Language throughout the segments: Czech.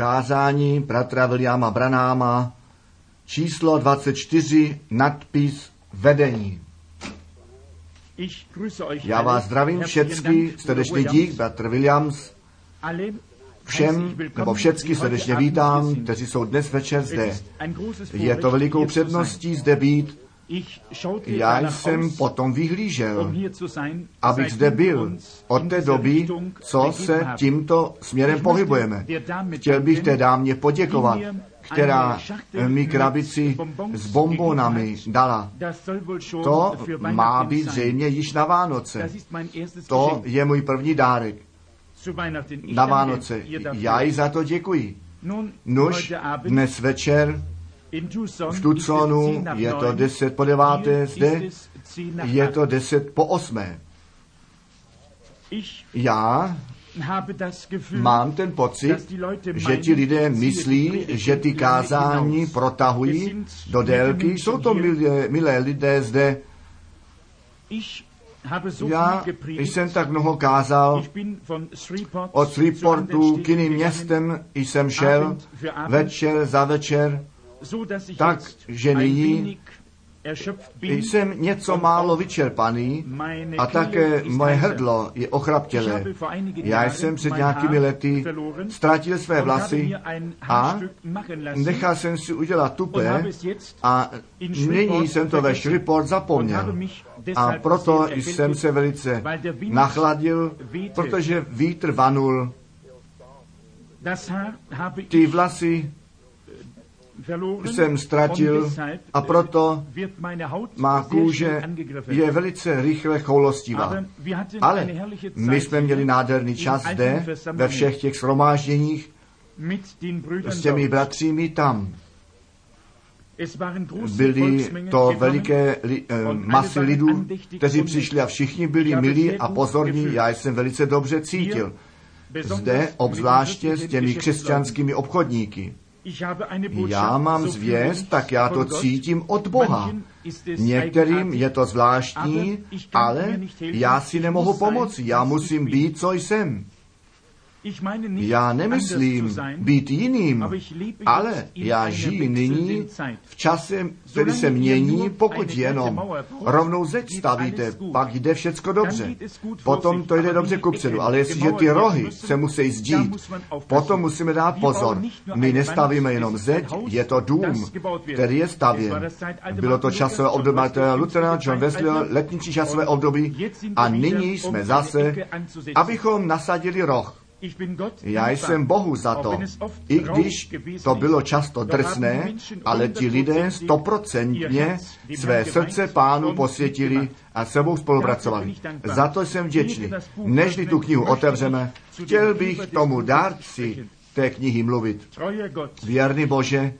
kázání bratra Williama Branáma, číslo 24, nadpis vedení. Já vás zdravím všecky, srdečný dík, bratr Williams, všem, nebo všecky srdečně vítám, kteří jsou dnes večer zde. Je to velikou předností zde být. Já jsem potom vyhlížel, abych zde byl od té doby, co se tímto směrem pohybujeme. Chtěl bych té dámě poděkovat, která mi krabici s bombonami dala. To má být zřejmě již na Vánoce. To je můj první dárek na Vánoce. Já jí za to děkuji. Nuž, dnes večer v Tucsonu je to 10 po deváté, zde je to 10 po osmé. Já mám ten pocit, že ti lidé myslí, že ty kázání protahují do délky. Jsou to milé, milé lidé zde. Já jsem tak mnoho kázal, od Freeportu k jiným městem jsem šel večer za večer, tak, že nyní jsem něco málo vyčerpaný a také moje hrdlo je ochraptělé. Já jsem před nějakými lety ztratil své vlasy a nechal jsem si udělat tupé a nyní jsem to ve Shreveport zapomněl. A proto jsem se velice nachladil, protože vítr vanul. Ty vlasy jsem ztratil a proto má kůže je velice rychle choulostivá. Ale my jsme měli nádherný čas zde, ve všech těch shromážděních s těmi bratřími tam. Byly to veliké li, eh, masy lidů, kteří přišli a všichni byli milí a pozorní, já jsem velice dobře cítil. Zde obzvláště s těmi křesťanskými obchodníky. Já mám zvěst, tak já to cítím od Boha. Některým je to zvláštní, ale já si nemohu pomoci. Já musím být, co jsem. Já nemyslím být jiným, ale já žiji nyní v čase, který se mění, pokud jenom rovnou zeď stavíte, pak jde všecko dobře. Potom to jde dobře kupředu, ale jestliže ty rohy se musí zdít, potom musíme dát pozor. My nestavíme jenom zeď, je to dům, který je stavěn. Bylo to časové období Martina Luthera, John Wesley, letničí časové období a nyní jsme zase, abychom nasadili roh. Já jsem Bohu za to, i když to bylo často drsné, ale ti lidé stoprocentně své srdce pánu posvětili a sebou spolupracovali. Za to jsem vděčný. Nežli tu knihu otevřeme, chtěl bych tomu dárci té knihy mluvit. Věrný Bože,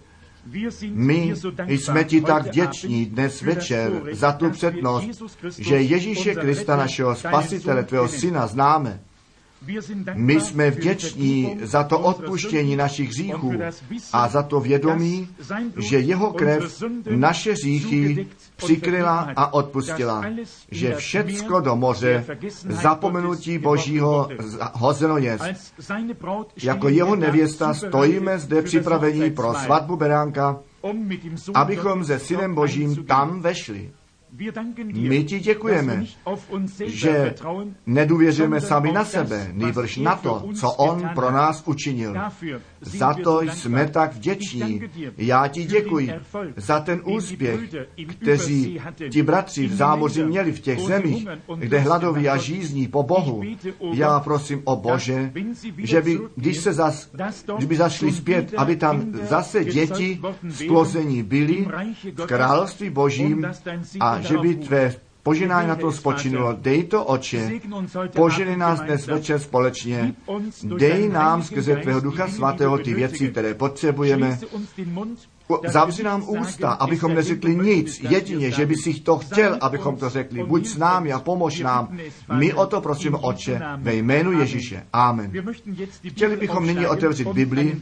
my jsme ti tak vděční dnes večer za tu přednost, že Ježíše Krista, našeho spasitele, tvého syna, známe my jsme vděční za to odpuštění našich hříchů a za to vědomí, že jeho krev naše hříchy přikryla a odpustila, že všecko do moře zapomenutí Božího hozeno je. Jako jeho nevěsta stojíme zde připravení pro svatbu beránka, abychom se synem Božím tam vešli. My ti děkujeme, že nedůvěřujeme sami na sebe, nejbrž na to, co on pro nás učinil. Za to jsme tak vděční. Já ti děkuji za ten úspěch, kteří ti bratři v zámoři měli v těch zemích, kde hladoví a žízní po Bohu. Já prosím o Bože, že by, když se zas, když by zašli zpět, aby tam zase děti splození byly v království Božím a že by tvé poženání na to spočinulo. Dej to, oče, poženy nás dnes večer společně. Dej nám skrze tvého ducha svatého ty věci, které potřebujeme. zavři nám ústa, abychom neřekli nic, jedině, že by si to chtěl, abychom to řekli. Buď s námi a pomož nám. My o to prosíme, Otče, ve jménu Ježíše. Amen. Chtěli bychom nyní otevřít Bibli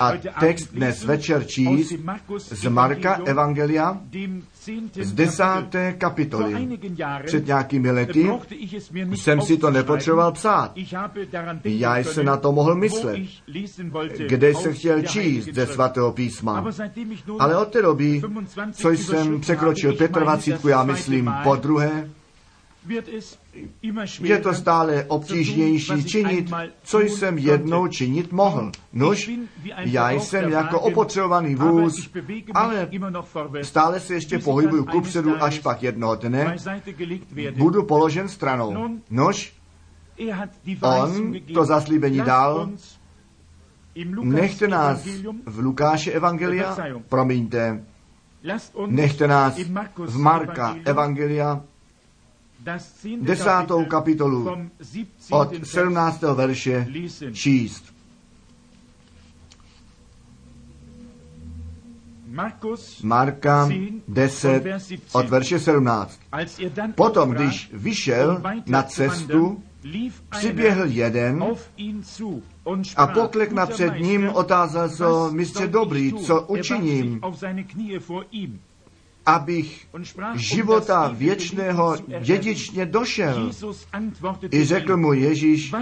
a text dnes večer číst z Marka Evangelia z desáté kapitoly. Před nějakými lety jsem si to nepotřeboval psát. Já jsem na to mohl myslet, kde se chtěl číst ze svatého písma. Ale od té doby, co jsem překročil 25, já myslím po druhé, je to stále obtížnější činit, co jsem jednou činit mohl. Nož, já jsem jako opotřebovaný vůz, ale stále se ještě pohybuju kupředu, až pak jednoho dne budu položen stranou. Nož, on to zaslíbení dal, nechte nás v Lukáše Evangelia, promiňte, nechte nás v Marka Evangelia, desátou kapitolu od 17. verše číst. Marka 10 od verše 17. Potom, když vyšel na cestu, přiběhl jeden a poklek před ním otázal se, mistře dobrý, co učiním, abych života věčného dědičně došel. I řekl mu Ježíš,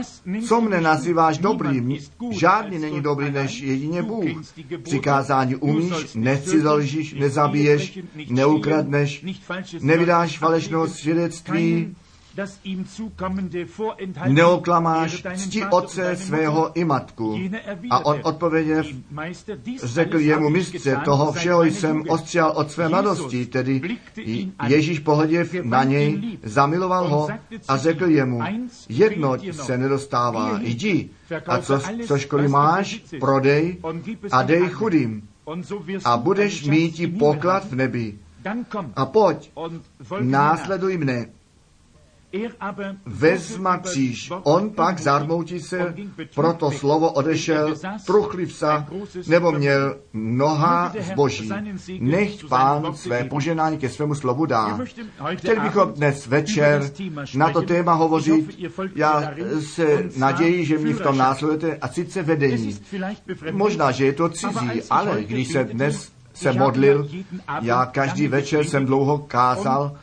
co mne nazýváš dobrým? Žádný není dobrý než jedině Bůh. Přikázání umíš, necizolžíš, nezabiješ, neukradneš, nevydáš falešného svědectví, neoklamáš cti otce svého i matku. A on odpověděl, řekl jemu mistře, toho všeho jsem ostřel od své mladosti, tedy Ježíš pohleděv na něj, zamiloval ho a řekl jemu, jedno se nedostává, jdi a co, co školy máš, prodej a dej chudým a budeš mít poklad v nebi. A pojď, následuj mne vezma kříž. On pak zarmoutí se, proto slovo odešel, truchlivsa, nebo měl noha zboží. Nechť pán své poženání ke svému slovu dá. Chtěli bychom dnes večer na to téma hovořit. Já se naději, že mě v tom následujete a sice vedení. Možná, že je to cizí, ale když se dnes se modlil, já každý večer jsem dlouho kázal,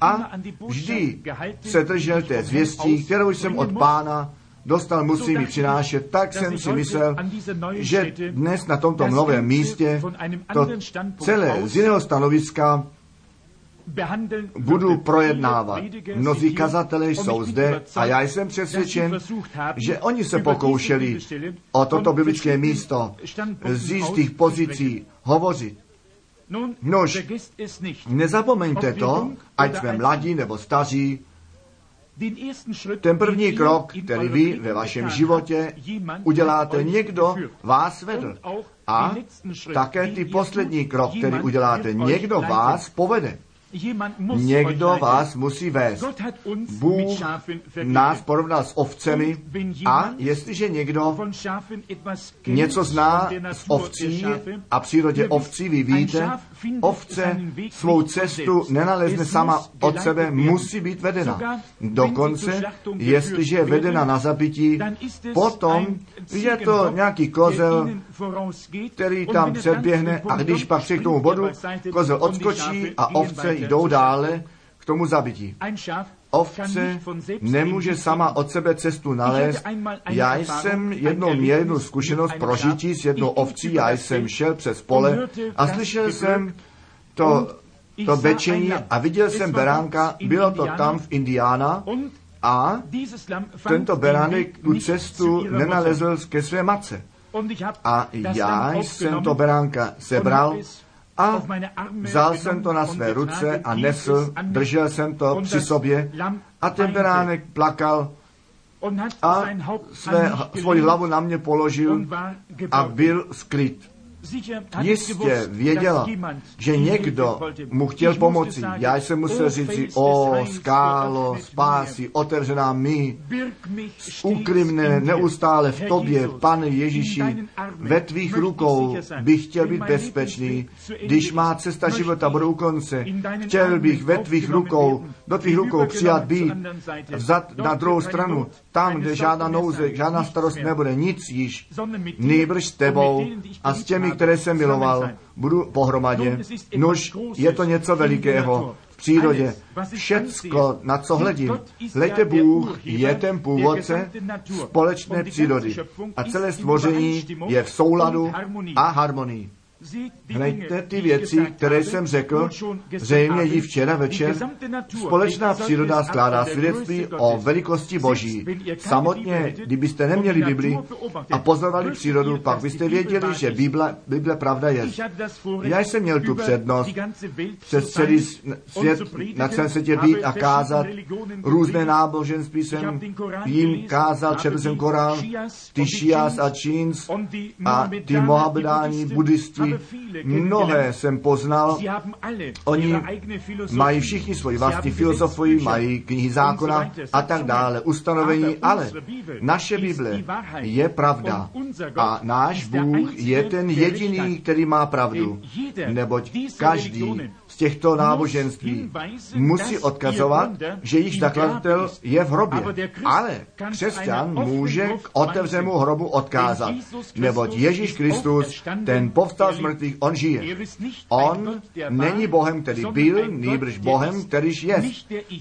a vždy se držel té zvěstí, kterou jsem od pána dostal, musí mi přinášet, tak jsem si myslel, že dnes na tomto novém místě to celé z jiného stanoviska budu projednávat. Mnozí kazatelé jsou zde a já jsem přesvědčen, že oni se pokoušeli o toto biblické místo z jistých pozicí hovořit. Nož, nezapomeňte to, ať jsme mladí nebo staří, ten první krok, který vy ve vašem životě uděláte, někdo vás vedl. A také ty poslední krok, který uděláte, někdo vás povede. Někdo vás musí vést. Bůh nás porovnal s ovcemi. A jestliže někdo něco zná z ovcí a přírodě ovcí, vy víte, ovce svou cestu nenalezne sama od sebe, musí být vedena. Dokonce, jestliže je vedena na zabití, potom je to nějaký kozel, který tam předběhne a když pak přijde k tomu bodu, kozel odskočí a ovce jdou dále k tomu zabití. Ovce nemůže sama od sebe cestu nalézt. Já jsem jednou měl jednu zkušenost prožití s jednou ovcí, já jsem šel přes pole a slyšel jsem to, to bečení a viděl jsem beránka, bylo to tam v Indiána a tento beránek tu cestu nenalezl ke své matce. A já jsem to beránka sebral a vzal jsem to na své ruce a nesl, držel jsem to při sobě a ten beránek plakal a své, svoji hlavu na mě položil a byl skryt. Jistě věděla, že někdo mu chtěl pomoci. Já jsem musel říct o skálo, spásy, otevřená mi, ukry mne neustále v tobě, pane Ježíši, ve tvých rukou bych chtěl být bezpečný. Když má cesta života bude u konce, chtěl bych ve tvých rukou, do tvých rukou přijat být, vzat na druhou stranu, tam, kde žádná nouze, žádná starost nebude, nic již, nejbrž s tebou a s těmi, které jsem miloval, budu pohromadě. Nož je to něco velikého v přírodě. Všecko, na co hledím. Hleďte, Bůh je ten původce společné přírody a celé stvoření je v souladu a harmonii. Hlejte ty věci, které jsem řekl, zřejmě ji včera večer. Společná příroda skládá svědectví o velikosti Boží. Samotně, kdybyste neměli Bibli a pozorovali přírodu, pak byste věděli, že Bible, Bible pravda je. Já jsem měl tu přednost přes celý svět, na celém světě být a kázat různé náboženství jsem jim kázal, četl jsem Korán, ty Šias a Číns a ty Mohamedáni, mnohé jsem poznal. Oni mají všichni svoji vlastní filozofii, mají knihy zákona a tak dále, ustanovení, ale naše Bible je pravda. A náš Bůh je ten jediný, který má pravdu, neboť každý těchto náboženství musí odkazovat, že již zakladatel je v hrobě. Ale křesťan může k otevřenému hrobu odkázat, neboť Ježíš Kristus, ten povstal z mrtvých, on žije. On není Bohem, který byl, nýbrž Bohem, kterýž je.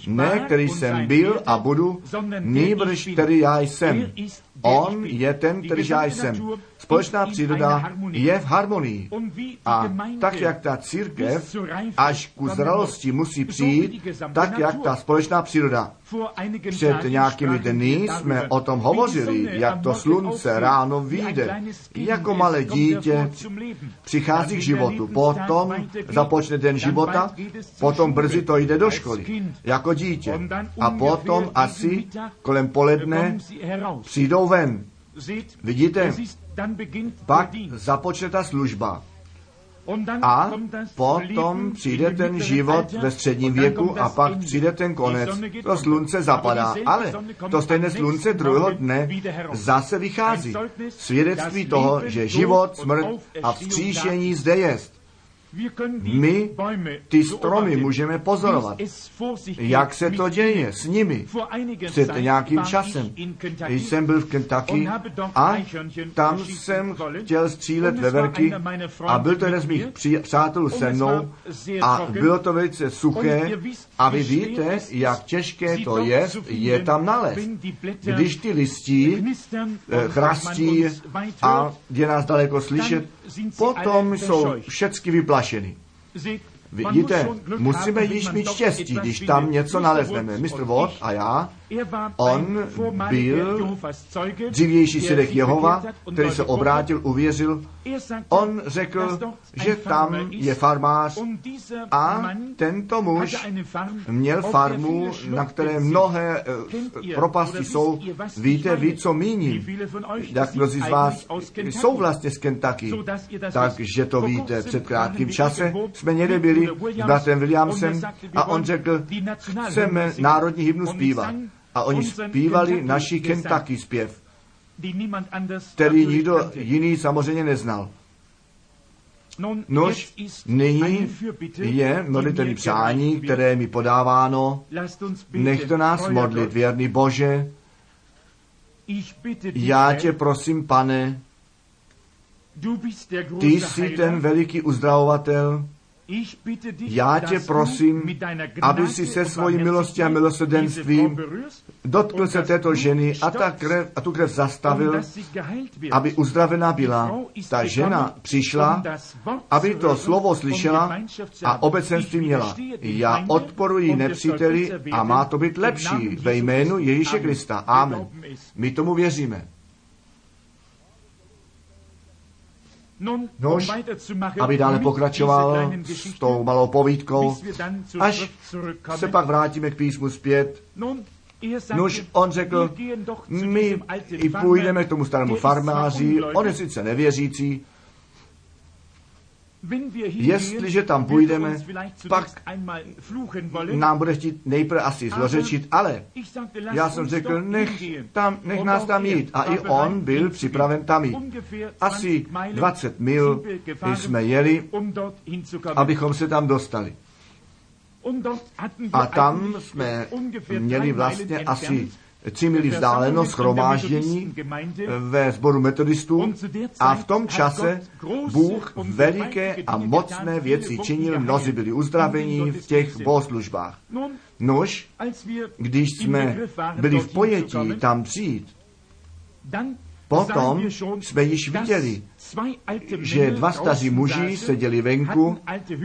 Ne, který jsem byl a budu, nýbrž který já jsem. On je ten, který já jsem. Společná příroda je v harmonii. A tak, jak ta církev až ku zralosti musí přijít, tak, jak ta společná příroda. Před nějakými dny jsme o tom hovořili, jak to slunce ráno vyjde. Jako malé dítě přichází k životu, potom započne den života, potom brzy to jde do školy, jako dítě. A potom asi kolem poledne přijdou ven. Vidíte, pak započne ta služba. A potom přijde ten život ve středním věku a pak přijde ten konec. To slunce zapadá, ale to stejné slunce druhého dne zase vychází. Svědectví toho, že život, smrt a vzkříšení zde jest. My ty stromy můžeme pozorovat, jak se to děje s nimi. Před nějakým časem? jsem byl v Kentucky a tam jsem chtěl střílet veverky a byl to jeden z mých přátelů se mnou a bylo to velice suché a vy víte, jak těžké to je, je tam nalézt. Když ty listí chrastí a je nás daleko slyšet, potom jsou všechny vyplašeny. Vidíte, musíme již mít štěstí, když tam něco nalezneme. Mr. Watt a já, on byl dřívější svědek Jehova, který se obrátil, uvěřil. On řekl, že tam je farmář a tento muž měl farmu, na které mnohé propasti jsou. Víte, ví, co míním. Jak mnozí z vás jsou vlastně z Kentucky, takže to víte. Před krátkým čase jsme někde byli s bratrem Williamsem a on řekl, chceme národní hymnu zpívat. A oni zpívali naši Kentucky zpěv, který nikdo jiný samozřejmě neznal. Nož nyní je modlitevní přání, které mi podáváno. Nech to nás modlit, věrný Bože. Já tě prosím, pane, ty jsi ten veliký uzdravovatel, já tě prosím, aby si se svojí milostí a milosrdenstvím dotkl se této ženy a, ta krev, a tu krev zastavil, aby uzdravená byla. Ta žena přišla, aby to slovo slyšela a obecenství měla. Já odporuji nepříteli a má to být lepší ve jménu Ježíše Krista. Amen. My tomu věříme. Nož, aby dále pokračoval s tou malou povídkou, až se pak vrátíme k písmu zpět. Nož, on řekl, my i půjdeme k tomu starému farmáři, on je sice nevěřící, Jestliže tam půjdeme, pak nám bude chtít nejprve asi zlořečit, ale já jsem řekl, nech, tam, nech nás tam jít. A i on byl připraven tam jít. Asi 20 mil jsme jeli, abychom se tam dostali. A tam jsme měli vlastně asi tři mili vzdáleno schromáždění ve sboru metodistů a v tom čase Bůh veliké a mocné věci činil, mnozí byli uzdravení v těch bohoslužbách. Nož, když jsme byli v pojetí tam přijít, Potom jsme již viděli, že dva staří muži seděli venku,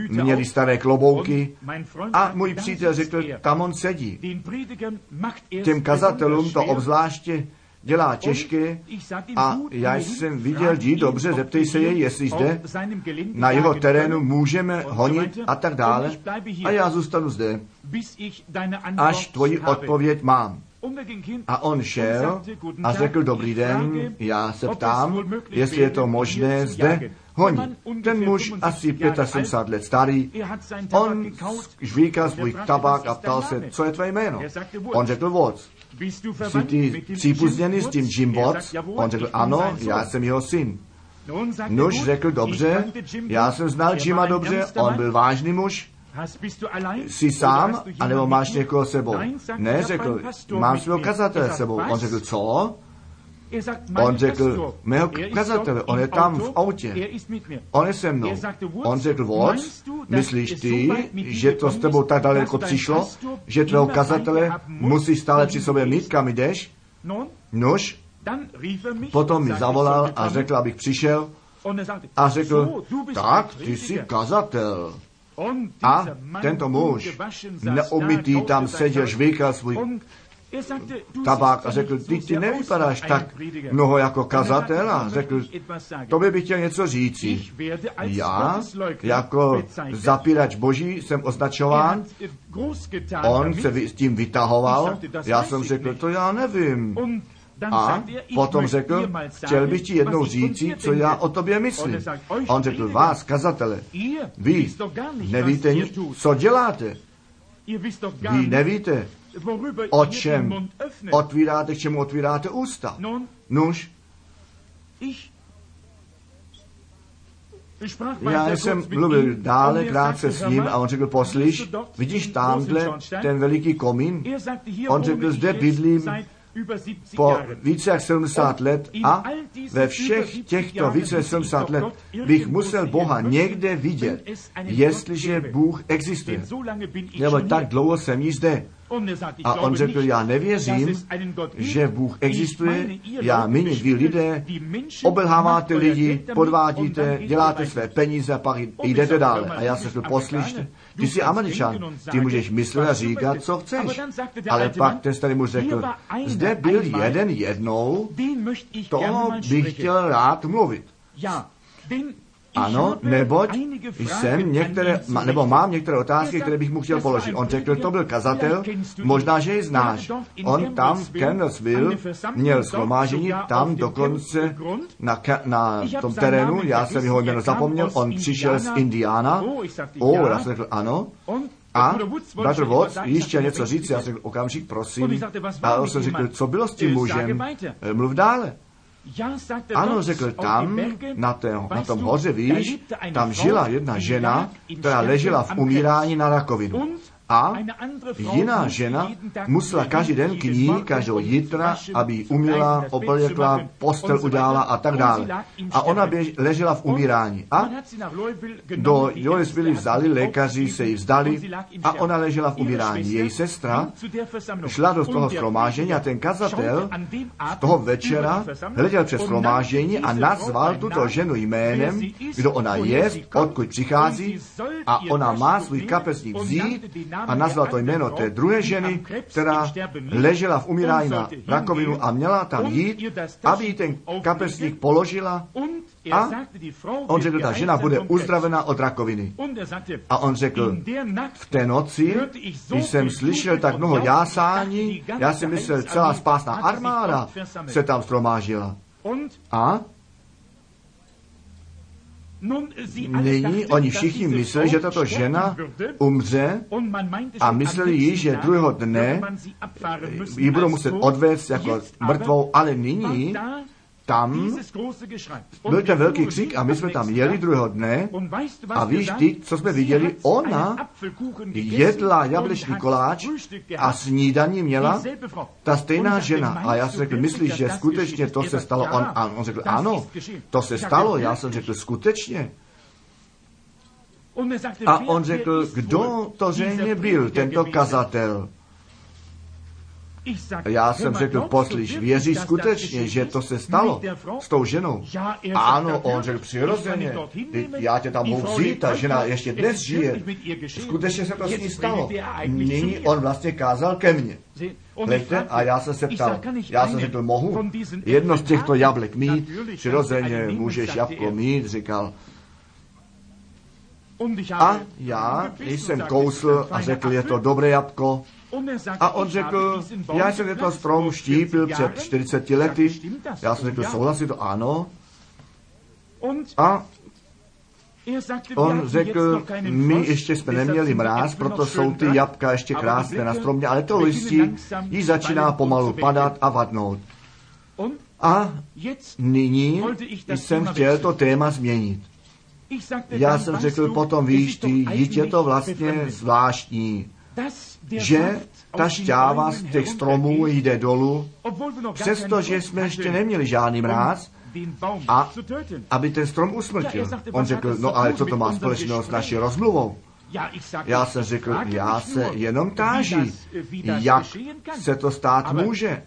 měli staré klobouky a můj přítel řekl, tam on sedí. Těm kazatelům to obzvláště dělá těžké a já jsem viděl, jdi dobře, zeptej se jej, jestli zde na jeho terénu můžeme honit a tak dále. A já zůstanu zde, až tvoji odpověď mám. A on šel a řekl, dobrý den, já se ptám, jestli je to možné zde honit. Ten muž asi 75 let starý, on žvíkal svůj tabák a ptal se, co je tvé jméno? On řekl, Watts. Jsi ty přípuzněný s tím Jim Watts? On řekl, ano, já jsem jeho syn. Nuž řekl, dobře, já jsem znal Jima dobře, on byl vážný muž, Jsi sám, anebo máš někoho sebou? Ne, řekl, mám svého kazatele sebou. On řekl, co? On řekl, mého kazatele, on je tam v autě. On je se mnou. On řekl, what? Myslíš ty, že to s tebou tak daleko přišlo? Že tvého kazatele musíš stále při sobě mít, kam jdeš? Nož, potom mi zavolal a řekl, abych přišel a řekl, tak, ty jsi kazatel. A tento muž, neumytý, tam seděl, žvíkal svůj tabák a řekl, ty, ty nevypadáš tak mnoho jako kazatel a řekl, to by bych chtěl něco říci. Já jako zapírač boží jsem označován, on se s tím vytahoval, já jsem řekl, to já nevím. A potom řekl, chtěl bych ti jednou říci, co já o tobě myslím. On řekl, vás, kazatele, vy nevíte, co děláte. Vy nevíte, o čem otvíráte, k čemu otvíráte ústa. Nuž, já jsem mluvil dále krátce s ním a on řekl, poslyš, vidíš tamhle ten veliký komín? On řekl, zde bydlím po více jak 70 let a ve všech těchto více jak 70 let bych musel Boha někde vidět, jestliže Bůh existuje. Nebo tak dlouho jsem již zde. A on řekl, já nevěřím, že Bůh existuje, já míním, vy lidé obelháváte lidi, podvádíte, děláte své peníze a pak jdete dále. A já se řekl, poslyšte, ty jsi američan, ty můžeš myslet a říkat, co chceš. Ale pak ten starý muž řekl, zde byl jeden jednou, toho bych chtěl rád mluvit. Ano, neboť jsem některé, nebo mám některé otázky, které bych mu chtěl položit. On řekl, to byl kazatel, možná, že ji znáš. On tam v Candlesville měl schromážení, tam dokonce na, na tom terénu, já jsem jeho jméno zapomněl, on přišel z Indiana. O, já jsem řekl, ano. A Bratr Watts ještě něco říct, já jsem řekl, okamžik, prosím. A on jsem řekl, co bylo s tím mužem? Mluv dále. Ano, řekl, tam, na, té, na tom hoře, víš, tam žila jedna žena, která ležela v umírání na rakovinu. A jiná žena musela každý den k ní, každou jitra, aby umila, oblekla, postel udělala a tak dále. A ona běž, ležela v umírání. A do Louisville vzali, lékaři se jí vzdali a ona ležela v umírání. Její sestra šla do toho schromážení a ten kazatel z toho večera hleděl přes schromážení a nazval tuto ženu jménem, kdo ona je, odkud přichází a ona má svůj kapesník vzít a nazval to jméno té druhé ženy, která ležela v umírání na rakovinu a měla tam jít, aby ten kapesník položila a on řekl, ta žena bude uzdravena od rakoviny. A on řekl, v té noci, jsem slyšel tak mnoho jásání, já si myslel, celá spásná armáda se tam stromážila. A Nyní oni všichni mysleli, že tato žena umře a mysleli ji, že druhého dne ji budou muset odvést jako mrtvou, ale nyní tam byl ten velký křik a my jsme tam jeli druhého dne a víš ty, co jsme viděli, ona jedla jablečný koláč a snídaní měla ta stejná žena. A já jsem řekl, myslíš, že skutečně to se stalo? On, a on řekl, ano, to se stalo. Já jsem řekl, skutečně. A on řekl, kdo to zřejmě byl, tento kazatel. Já jsem řekl, poslyš, věří skutečně, že to se stalo s tou ženou? Ano, on řekl přirozeně, já tě tam mohu vzít, ta žena ještě dnes žije. Skutečně se to s ní stalo. Nyní on vlastně kázal ke mně. Hleďte, a já jsem se ptal, já jsem řekl, mohu jedno z těchto jablek mít, přirozeně můžeš jabko mít, říkal, a já jsem kousl a řekl, je to dobré jabko. A on řekl, já jsem tento strom štípil před 40 lety. Já jsem řekl, souhlasí to? Ano. A on řekl, my ještě jsme neměli mráz, proto jsou ty jabka ještě krásné na stromě, ale to listí jí začíná pomalu padat a vadnout. A nyní jsem chtěl to téma změnit. Já jsem řekl potom, víš ty, je to vlastně zvláštní, že ta šťáva z těch stromů jde dolů, přestože jsme ještě neměli žádný mráz, a aby ten strom usmrtil. On řekl, no ale co to má společného s naší rozmluvou? Já jsem řekl, já se jenom táží, jak se to stát může.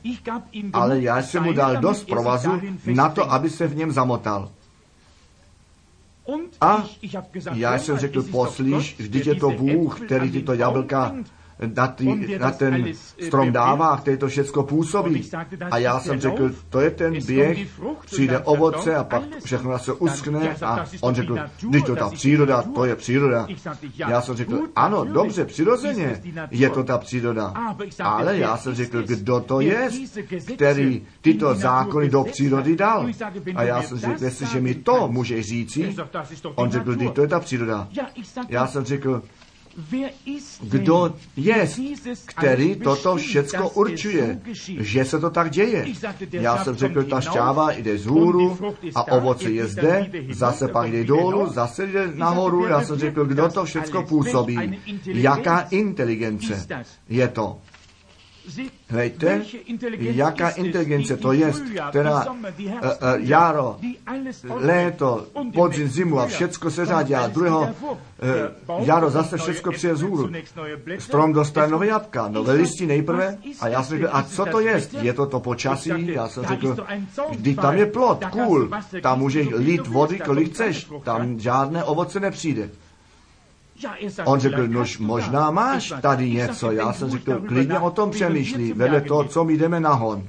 Ale já jsem mu dal dost provazu na to, aby se v něm zamotal. A já jsem řekl, poslíš, vždyť je to Bůh, který tyto jablka na, ty, na ten strom dává, který to všechno působí. A já jsem řekl, to je ten běh, přijde ovoce a pak všechno se uskne a on řekl, když to ta příroda, to je příroda. Já jsem řekl, ano, dobře, přirozeně je to ta příroda. Ale já jsem řekl, kdo to je, který tyto zákony do přírody dal. A já jsem řekl, jestliže mi to můžeš říci, on řekl, to je ta příroda. Já jsem řekl, kdo je, který toto všecko určuje, že se to tak děje. Já jsem řekl, ta šťáva jde z hůru a ovoce je zde, zase pak jde dolů, zase jde nahoru. Já jsem řekl, kdo to všecko působí, jaká inteligence je to. Hejte, jaká inteligence to je, která uh, uh, jaro, léto, podzim, zimu a všecko se řádí a druhého uh, jaro zase všecko přijde z hůru. Strom dostane nové jabka, nové listy nejprve. A já jsem řekl, a co to je? Je to to počasí? Já jsem řekl, když tam je plot, kůl, tam může lít vody, kolik chceš, tam žádné ovoce nepřijde. On řekl, nož možná máš tady něco. Já jsem řekl, klidně o tom přemýšlí, vedle toho, co my jdeme na hon.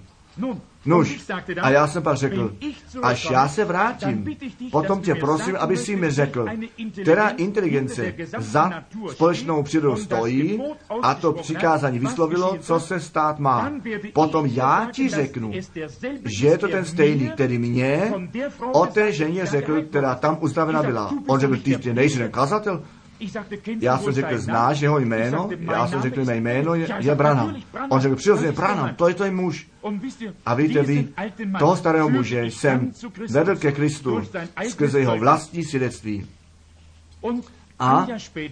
Nuž, a já jsem pak řekl, až já se vrátím, potom tě prosím, aby si mi řekl, která inteligence za společnou přírodou stojí a to přikázání vyslovilo, co se stát má. Potom já ti řeknu, že je to ten stejný, který mě o té ženě řekl, která tam ustavena byla. On řekl, ty, ty nejsi ten kazatel? Já jsem řekl, znáš jeho jméno? Já jsem řekl, mé jméno je, je Branham. On řekl, přirozeně Branham, to je ten muž. A víte vy, toho starého muže jsem vedl ke Kristu skrze jeho vlastní svědectví. A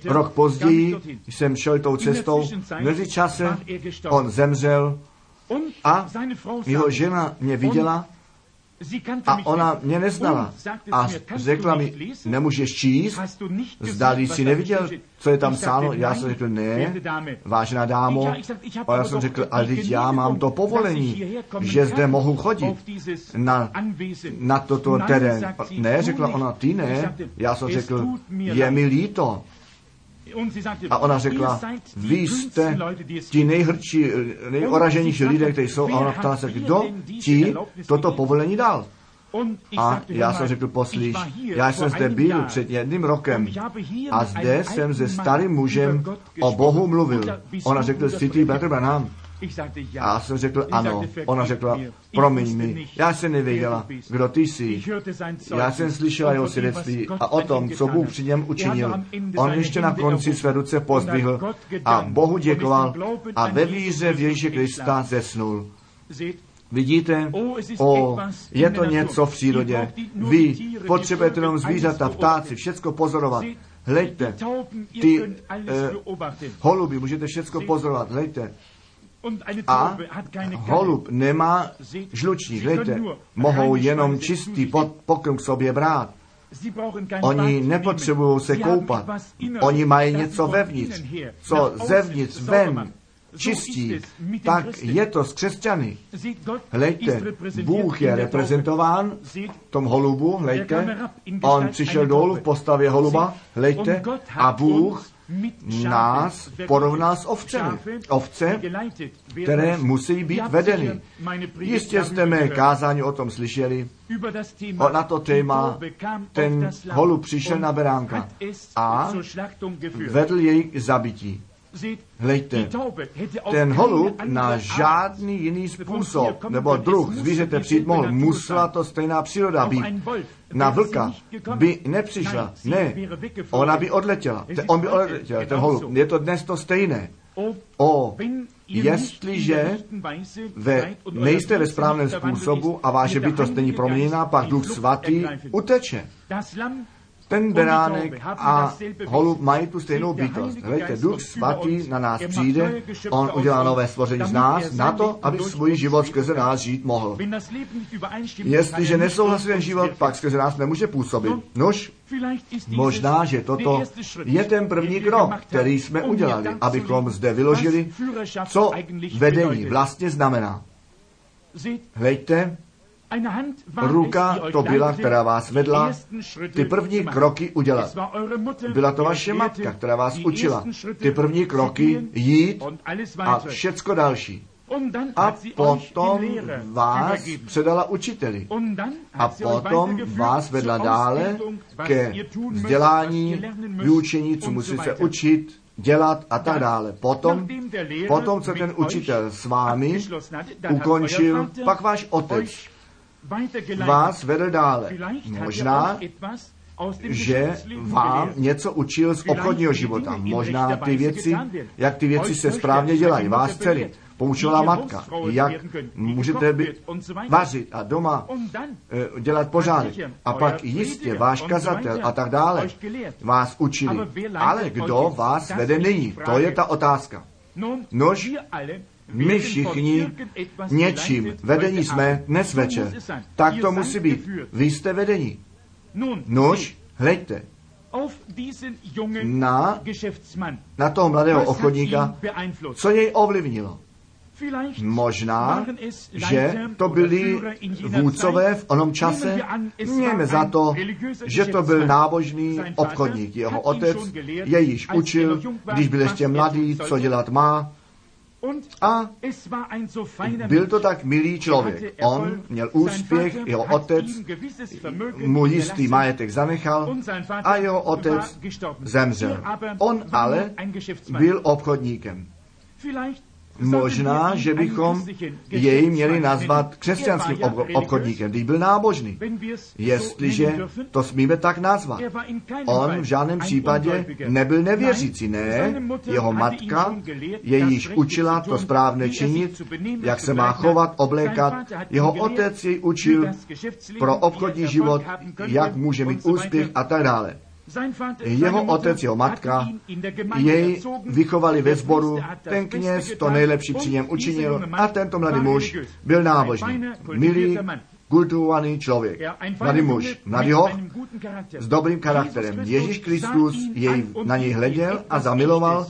rok později jsem šel tou cestou, mezi časem on zemřel a jeho žena mě viděla a ona mě neznala a řekla mi, nemůžeš číst, zdali si neviděl, co je tam psáno. Já jsem řekl, ne, vážná dámo. A já jsem řekl, ale teď já mám to povolení, že zde mohu chodit na, na toto terén. Ne, řekla ona, ty ne. Já jsem řekl, je mi líto. A ona řekla, vy jste ti nejhrčí, nejoraženější lidé, kteří jsou. A ona ptala se, kdo ti toto povolení dal? A já jsem řekl, poslíš, já jsem zde byl před jedním rokem a zde jsem se starým mužem o Bohu mluvil. Ona řekla, jsi ty Bratr Branham. A já jsem řekl ano. Ona řekla, promiň mi, já jsem nevěděla, kdo ty jsi. Já jsem slyšela jeho svědectví a o tom, co Bůh při něm učinil. On ještě na konci své ruce pozdvihl a Bohu děkoval a ve víře v Ježíše Krista zesnul. Vidíte? O, je to něco v přírodě. Vy potřebujete jenom zvířata, ptáci, všecko pozorovat. Hleďte, ty eh, holuby, můžete všecko pozorovat, hleďte. A holub nemá žlučník, hleďte, mohou jenom čistý pokrm k sobě brát. Oni nepotřebují se koupat. Oni mají něco vevnitř, co zevnitř ven čistí, tak je to s křesťany. Hlejte, Bůh je reprezentován v tom holubu, hlejte, on přišel dolů v postavě holuba, hlejte, a Bůh nás porovná s ovcemi. Ovce, které musí být vedeny. Jistě jste mé kázání o tom slyšeli. O, na to téma ten holub přišel na beránka a vedl jej k zabití. Hleďte, ten holub na žádný jiný způsob nebo druh zvířete přijít mohl. Musela to stejná příroda být. Na vlka by nepřišla. Ne, ona by odletěla. On by odletěl, ten holub. Je to dnes to stejné. O, jestliže ve, nejste ve správném způsobu a váše bytost není proměněná, pak Duch Svatý uteče. Ten beránek a holub mají tu stejnou bytost. Hledajte, Duch Svatý na nás přijde, on udělá nové stvoření z nás na to, aby svůj život skrze nás žít mohl. Jestliže nesouhlasí ten život, pak skrze nás nemůže působit. Nož, možná, že toto je ten první krok, který jsme udělali, abychom zde vyložili, co vedení vlastně znamená. Hleďte, Ruka to byla, která vás vedla ty první kroky udělat. Byla to vaše matka, která vás učila ty první kroky jít a všecko další. A potom vás předala učiteli. A potom vás vedla dále ke vzdělání, vyučení, co musí se učit, dělat a tak dále. Potom, potom, co ten učitel s vámi ukončil, pak váš otec vás vedl dále. Možná, že vám něco učil z obchodního života. Možná ty věci, jak ty věci se správně dělají, vás celý. Poučila matka, jak můžete být vařit a doma eh, dělat pořádek. A pak jistě váš kazatel a tak dále vás učili. Ale kdo vás vede nyní? To je ta otázka. Nož my všichni něčím vedení jsme dnes večer. Tak to musí být. Vy jste vedení. Nož, hleďte, na, na toho mladého obchodníka, co jej ovlivnilo. Možná, že to byli vůdcové v onom čase. Mějme za to, že to byl nábožný obchodník. Jeho otec jej již učil, když byl ještě mladý, co dělat má. A byl to tak milý člověk. On měl úspěch, jeho otec mu jistý majetek zanechal a jeho otec zemřel. On ale byl obchodníkem. Možná, že bychom jej měli nazvat křesťanským obchodníkem, když byl nábožný. Jestliže to smíme tak nazvat. On v žádném případě nebyl nevěřící, ne. Jeho matka je již učila to správné činit, jak se má chovat, oblékat. Jeho otec jej učil pro obchodní život, jak může mít úspěch a tak dále. Jeho otec, jeho matka jej vychovali ve sboru, ten kněz to nejlepší při něm učinil. a tento mladý muž byl nábožný, milý, kultivovaný člověk, mladý muž, mladý hoch s dobrým charakterem. Ježíš Kristus jej na něj hleděl a zamiloval,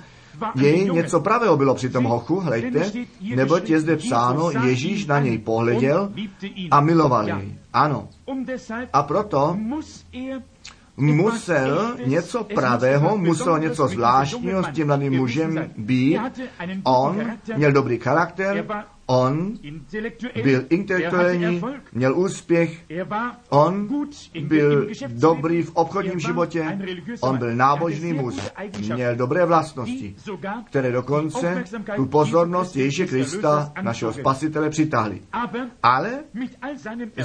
jej něco pravého bylo při tom hochu, hlejte, nebo je zde psáno, Ježíš na něj pohleděl a miloval jej. Ano. A proto musel něco pravého, musel něco zvláštního s tím mladým mužem být. On měl dobrý charakter, On byl intelektuální, měl úspěch, on byl dobrý v obchodním životě, on byl nábožný muž, měl dobré vlastnosti, které dokonce tu pozornost Ježíše Krista, našeho spasitele, přitáhly. Ale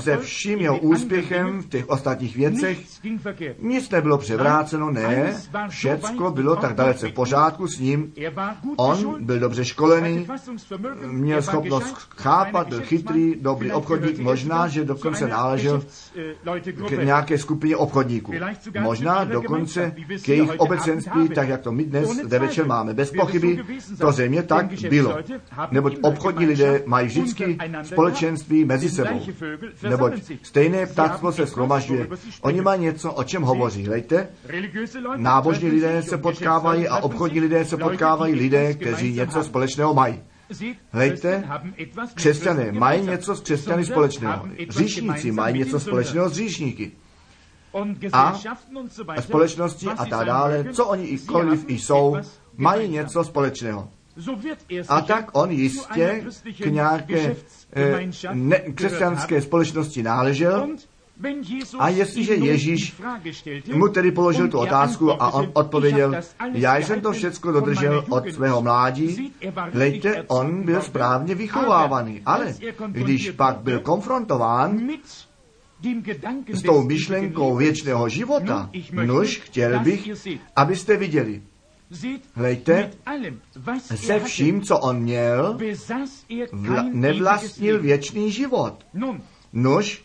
se vším jeho úspěchem v těch ostatních věcech nic nebylo převráceno, ne, všecko bylo tak dalece v pořádku s ním. On byl dobře školený, měl schopnost chápat, byl chytrý, dobrý obchodník, možná, že dokonce náležel k nějaké skupině obchodníků. Možná dokonce k jejich obecenství, tak jak to my dnes zde večer máme. Bez pochyby to země tak bylo. Neboť obchodní lidé mají vždycky společenství mezi sebou. Neboť stejné ptáctvo se schromažďuje. Oni mají něco, o čem hovoří. Hlejte, nábožní lidé se potkávají a obchodní lidé se potkávají lidé, kteří něco společného mají. Hejte, křesťané mají něco s křesťany společného. Říšníci mají něco společného s říšníky. A společnosti a tak dále, co oni i koliv i jsou, mají něco společného. A tak on jistě k nějaké eh, ne, křesťanské společnosti náležel a jestliže Ježíš mu tedy položil tu otázku a on odpověděl, já jsem to všechno dodržel od svého mládí, lejte, on byl správně vychovávaný, ale když pak byl konfrontován s tou myšlenkou věčného života, nuž chtěl bych, abyste viděli, Hlejte, se vším, co on měl, vla, nevlastnil věčný život. Nož,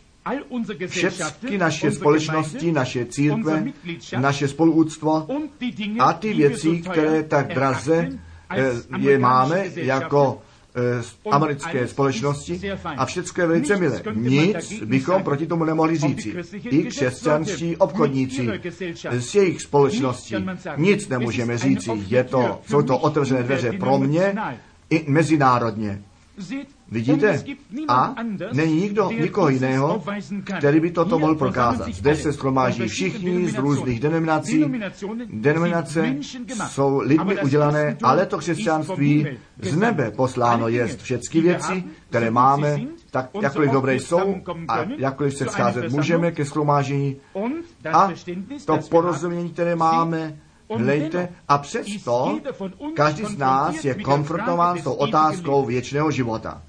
všechny naše společnosti, naše církve, naše spoluúctvo a ty věci, které tak draze eh, je máme jako eh, americké společnosti a všechno je velice milé. Nic bychom proti tomu nemohli říci. I křesťanští obchodníci z jejich společností nic nemůžeme říci. Je to, jsou to otevřené dveře pro mě i mezinárodně. Vidíte? A není nikdo, nikoho jiného, který by toto mohl prokázat. Zde se schromáží všichni z různých denominací. Denominace jsou lidmi udělané, ale to křesťanství z nebe posláno je všechny věci, které máme, tak jakkoliv dobré jsou a jakkoliv se scházet můžeme ke schromážení a to porozumění, které máme, Hlejte, a přesto každý z nás je konfrontován s tou otázkou věčného života.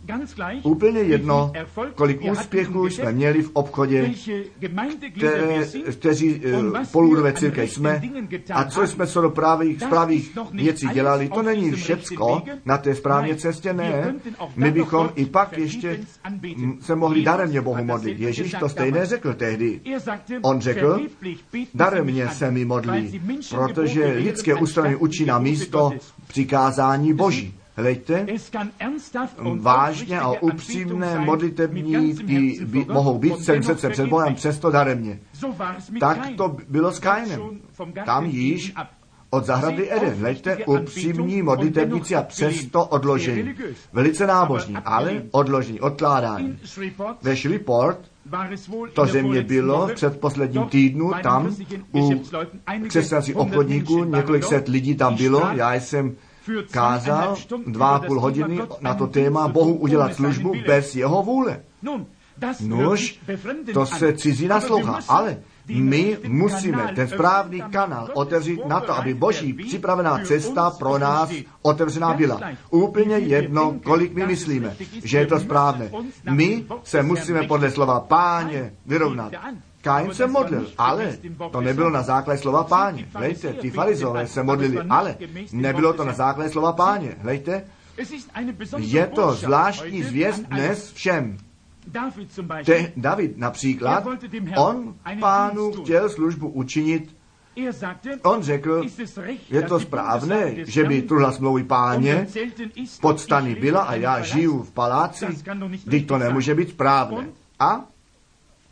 Úplně jedno, kolik úspěchů jsme měli v obchodě, které, kteří eh, poludové církev jsme a co jsme co do právých, správných věcí dělali, to není všecko na té správné cestě, ne. My bychom i pak ještě se mohli daremně Bohu modlit. Ježíš to stejné řekl tehdy. On řekl, daremně se mi modlí, protože že lidské ústavy učí na místo přikázání Boží. Hleďte, vážně a upřímné modlitební by, mohou být celým srdce před Bohem přesto daremně. Tak to bylo s Kainem. Tam již od zahrady Eden. Hleďte, upřímní modlitebníci a přesto odložení. Velice nábožní, ale odložení, odkládání. Ve Shreveport to země bylo v předposledním týdnu tam u křesťanských obchodníků, několik set lidí tam bylo, já jsem kázal dva a půl hodiny na to téma Bohu udělat službu bez jeho vůle. Nož, to se cizí naslouchá, ale my musíme ten správný kanál otevřít na to, aby boží připravená cesta pro nás otevřená byla. Úplně jedno, kolik my myslíme, že je to správné. My se musíme podle slova páně vyrovnat. Kain se modlil, ale to nebylo na základě slova páně. Hlejte, ty farizové se modlili, ale nebylo to na základě slova páně. Hlejte, je to zvláštní zvěst dnes všem. Te, David například, on pánu chtěl službu učinit. Er On řekl, je to správné, že by truhla smlouvy páně? Pod stany byla a já žiju v paláci, teď to nemůže být správné. A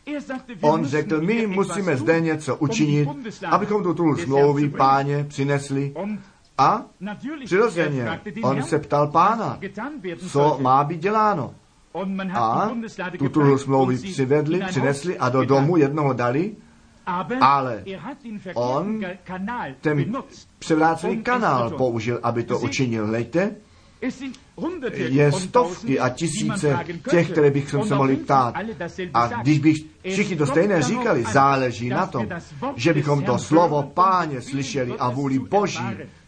er on řekl, my musíme zde něco učinit, abychom tu truhlu smlouvy páně přinesli. A přirozeně, on se ptal pána, co má být děláno. A tuto smlouvu přivedli, přinesli a do domu jednoho dali, ale on ten převrácený kanál použil, aby to učinil. Lejte, je stovky a tisíce těch, které bychom se mohli ptát. A když bych všichni to stejné říkali, záleží na tom, že bychom to slovo páně slyšeli a vůli Boží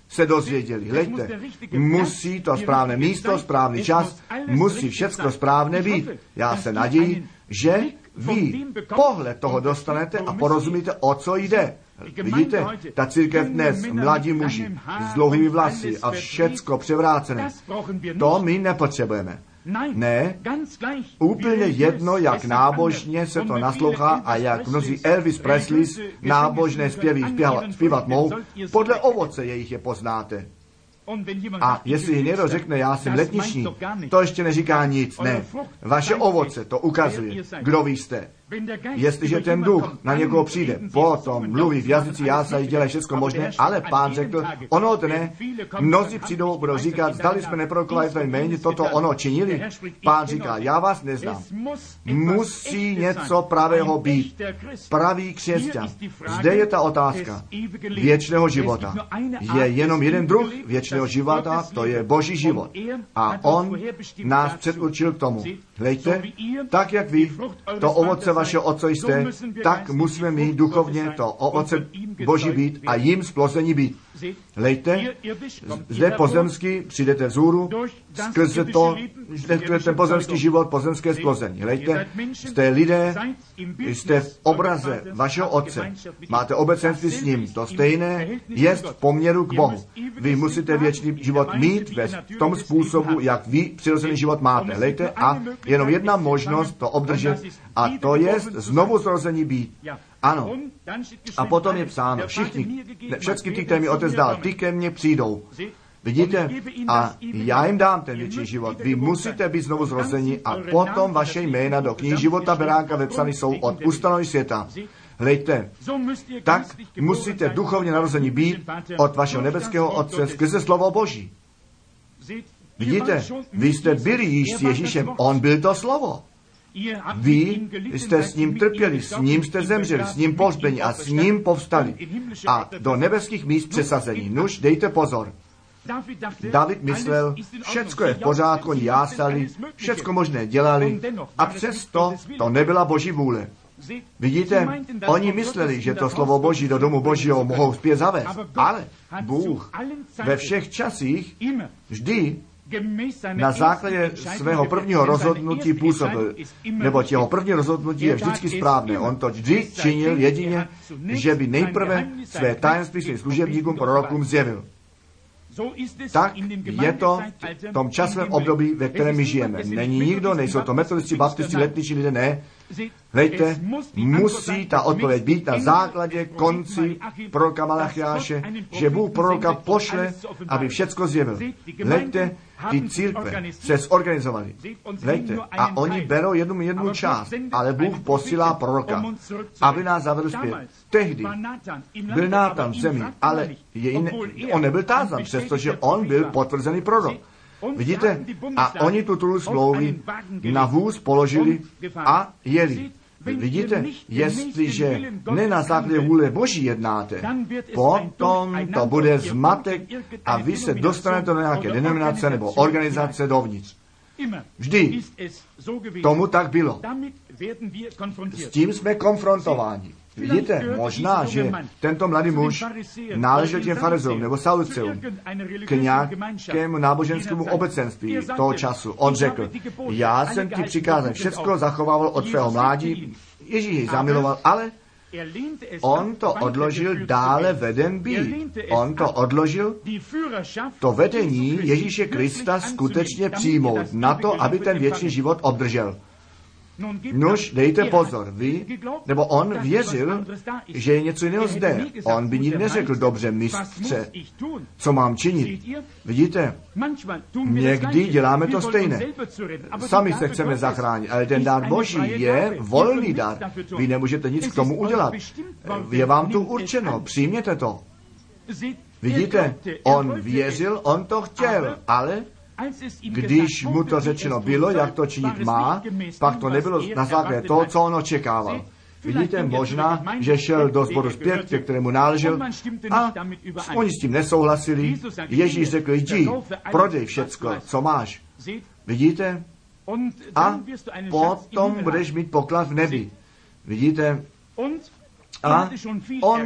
se dozvěděli. Hleďte, musí to správné místo, správný čas, musí všecko správné být. Já se naději, že vy pohled toho dostanete a porozumíte, o co jde. Vidíte, ta církev dnes, mladí muži s dlouhými vlasy a všecko převrácené, to my nepotřebujeme. Ne, úplně jedno, jak nábožně se to naslouchá a jak mnozí Elvis Presley nábožné zpěvy zpívat mohou, podle ovoce jejich je poznáte. A jestli někdo řekne, já jsem letniční, to ještě neříká nic, ne. Vaše ovoce to ukazuje, kdo vy jste. Jestliže ten duch na někoho přijde, potom mluví v jazyci jása, dělají všechno možné, ale pán řekl, ono dne, mnozí přijdou, budou říkat, zdali jsme neprokovali tvé jméně, toto ono činili. Pán říká, já vás neznám. Musí něco pravého být. Pravý křesťan. Zde je ta otázka věčného života. Je jenom jeden druh věčného života, to je boží život. A on nás předurčil k tomu. Hlejte, tak jak vy, to ovoce vašeho otce jste, tak musíme mít duchovně to ovoce Boží být a jim splození být. Lejte, zde pozemský přijdete vzhůru, skrze to, skrze ten pozemský život, pozemské splození. Lejte, jste lidé, jste v obraze vašeho otce, máte obecenství s ním, to stejné je v poměru k Bohu. Vy musíte věčný život mít ve tom způsobu, jak vy přirozený život máte. Lejte, a jenom jedna možnost to obdržet, a to je znovu zrození být. Ano. A potom je psáno, všichni, ne, všechny ty, které mi otec dal, ty ke mně přijdou. Vidíte? A já jim dám ten větší život. Vy musíte být znovu zrození a potom vaše jména do knihy života beránka vepsány jsou od ustanovení světa. Hlejte, tak musíte duchovně narození být od vašeho nebeského Otce skrze slovo Boží. Vidíte, vy jste byli již s Ježíšem, on byl to slovo. Vy jste s ním trpěli, s ním jste zemřeli, s ním pohřbeni a s ním povstali a do nebeských míst přesazení. Nuž, dejte pozor. David myslel, všecko je v pořádku, oni jásali, všecko možné dělali a přesto to nebyla boží vůle. Vidíte, oni mysleli, že to slovo Boží do domu Božího mohou zpět zavést, ale Bůh ve všech časích vždy na základě svého prvního rozhodnutí působil, nebo jeho první rozhodnutí je vždycky správné. On to vždy činil jedině, že by nejprve své tajemství svým služebníkům prorokům zjevil. Tak je to v tom časovém období, ve kterém my žijeme. Není nikdo, nejsou to metodisti, baptisti, letniční lidé, ne. Hejte, musí ta odpověď být na základě konci proroka Malachiáše, že Bůh proroka pošle, aby všecko zjevil. Hejte, ty církve se zorganizovaly. Hejte, a oni berou jednu, jednu část, ale Bůh posílá proroka, aby nás zavedl zpět. Tehdy byl Nátan v zemi, ale je jiné, on nebyl tázan, přestože on byl potvrzený prorok. Vidíte? A oni tu tulu smlouvy na vůz položili a jeli. Vidíte, jestliže ne na základě vůle Boží jednáte, potom to bude zmatek a vy se dostanete do nějaké denominace nebo organizace dovnitř. Vždy tomu tak bylo. S tím jsme konfrontováni. Vidíte, možná, že tento mladý muž náležel těm farizům nebo sauceům k nějakému náboženskému obecenství toho času. On řekl, já jsem ti přikázal, všechno zachovával od svého mládí, Ježíš jej zamiloval, ale On to odložil dále veden být. On to odložil to vedení Ježíše Krista skutečně přijmout na to, aby ten věčný život obdržel. Nož, dejte pozor, vy, nebo on věřil, že je něco jiného zde. On by nikdy neřekl, dobře, mistře, co mám činit. Vidíte, někdy děláme to stejné. Sami se chceme zachránit, ale ten dár Boží je volný dár. Vy nemůžete nic k tomu udělat. Je vám tu určeno, přijměte to. Vidíte, on věřil, on to chtěl, ale když mu to řečeno bylo, jak to činit má, pak to nebylo na základě toho, co on očekával. Vidíte, možná, že šel do sboru zpět, ke kterému náležel a oni s tím nesouhlasili. Ježíš řekl, jdi, prodej všecko, co máš. Vidíte? A potom budeš mít poklad v nebi. Vidíte? A on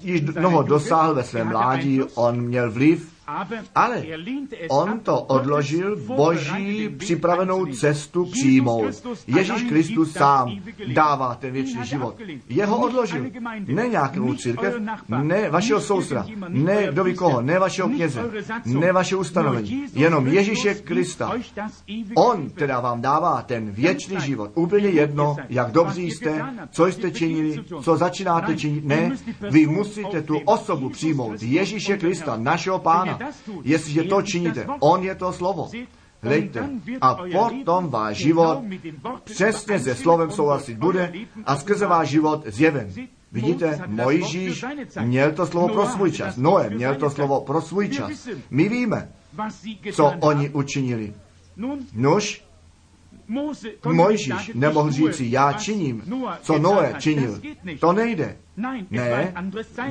již mnoho dosáhl ve svém mládí, on měl vliv ale on to odložil boží připravenou cestu přijmout. Ježíš Kristus sám dává ten věčný život. Jeho odložil. Ne nějakou církev, ne vašeho sousra, ne kdo ví koho, ne vašeho kněze, ne vaše ustanovení. Jenom Ježíše Krista. On teda vám dává ten věčný život. Úplně jedno, jak dobří jste, co jste činili, co začínáte činit. Ne, vy musíte tu osobu přijmout. Ježíše Krista, našeho pána. Jestliže to činíte, On je to slovo. Hlejte, a potom váš život přesně se slovem souhlasit bude a skrze váš život zjeven. Vidíte, Mojžíš měl to slovo pro svůj čas. Noé měl to slovo pro svůj čas. My víme, co oni učinili. Nož, Mojžíš nemohl říci, já činím, co Noé činil. To nejde. Ne,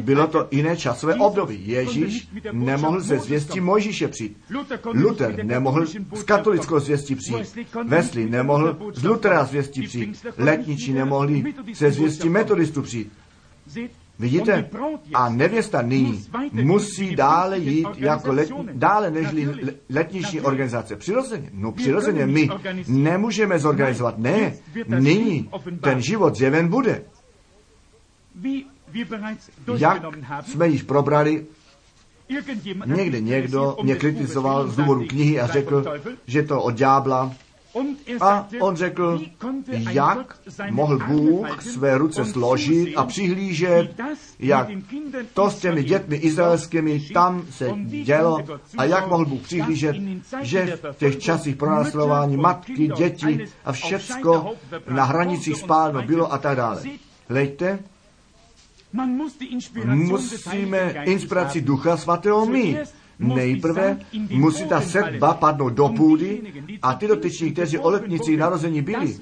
bylo to jiné časové období. Ježíš nemohl ze zvěstí Mojžíše přijít. Luther nemohl z katolickou zvěstí přijít. Wesley nemohl z Luthera zvěstí přijít. Letniči nemohli ze zvěstí metodistů přijít. Vidíte? A nevěsta nyní musí dále jít jako let, dále než letniční organizace. Přirozeně. No přirozeně my nemůžeme zorganizovat. Ne, nyní ten život zjeven bude. Jak jsme již probrali, někde někdo mě kritizoval z důvodu knihy a řekl, že to od ďábla, a on řekl, jak mohl Bůh své ruce složit a přihlížet, jak to s těmi dětmi izraelskými tam se dělo a jak mohl Bůh přihlížet, že v těch časích pronásledování matky, děti a všecko na hranicích spálno bylo a tak dále. Hlejte, musíme inspiraci Ducha Svatého mít. Nejprve musí ta sedba padnout do půdy a ty dotyční, kteří o letnicích narození byli,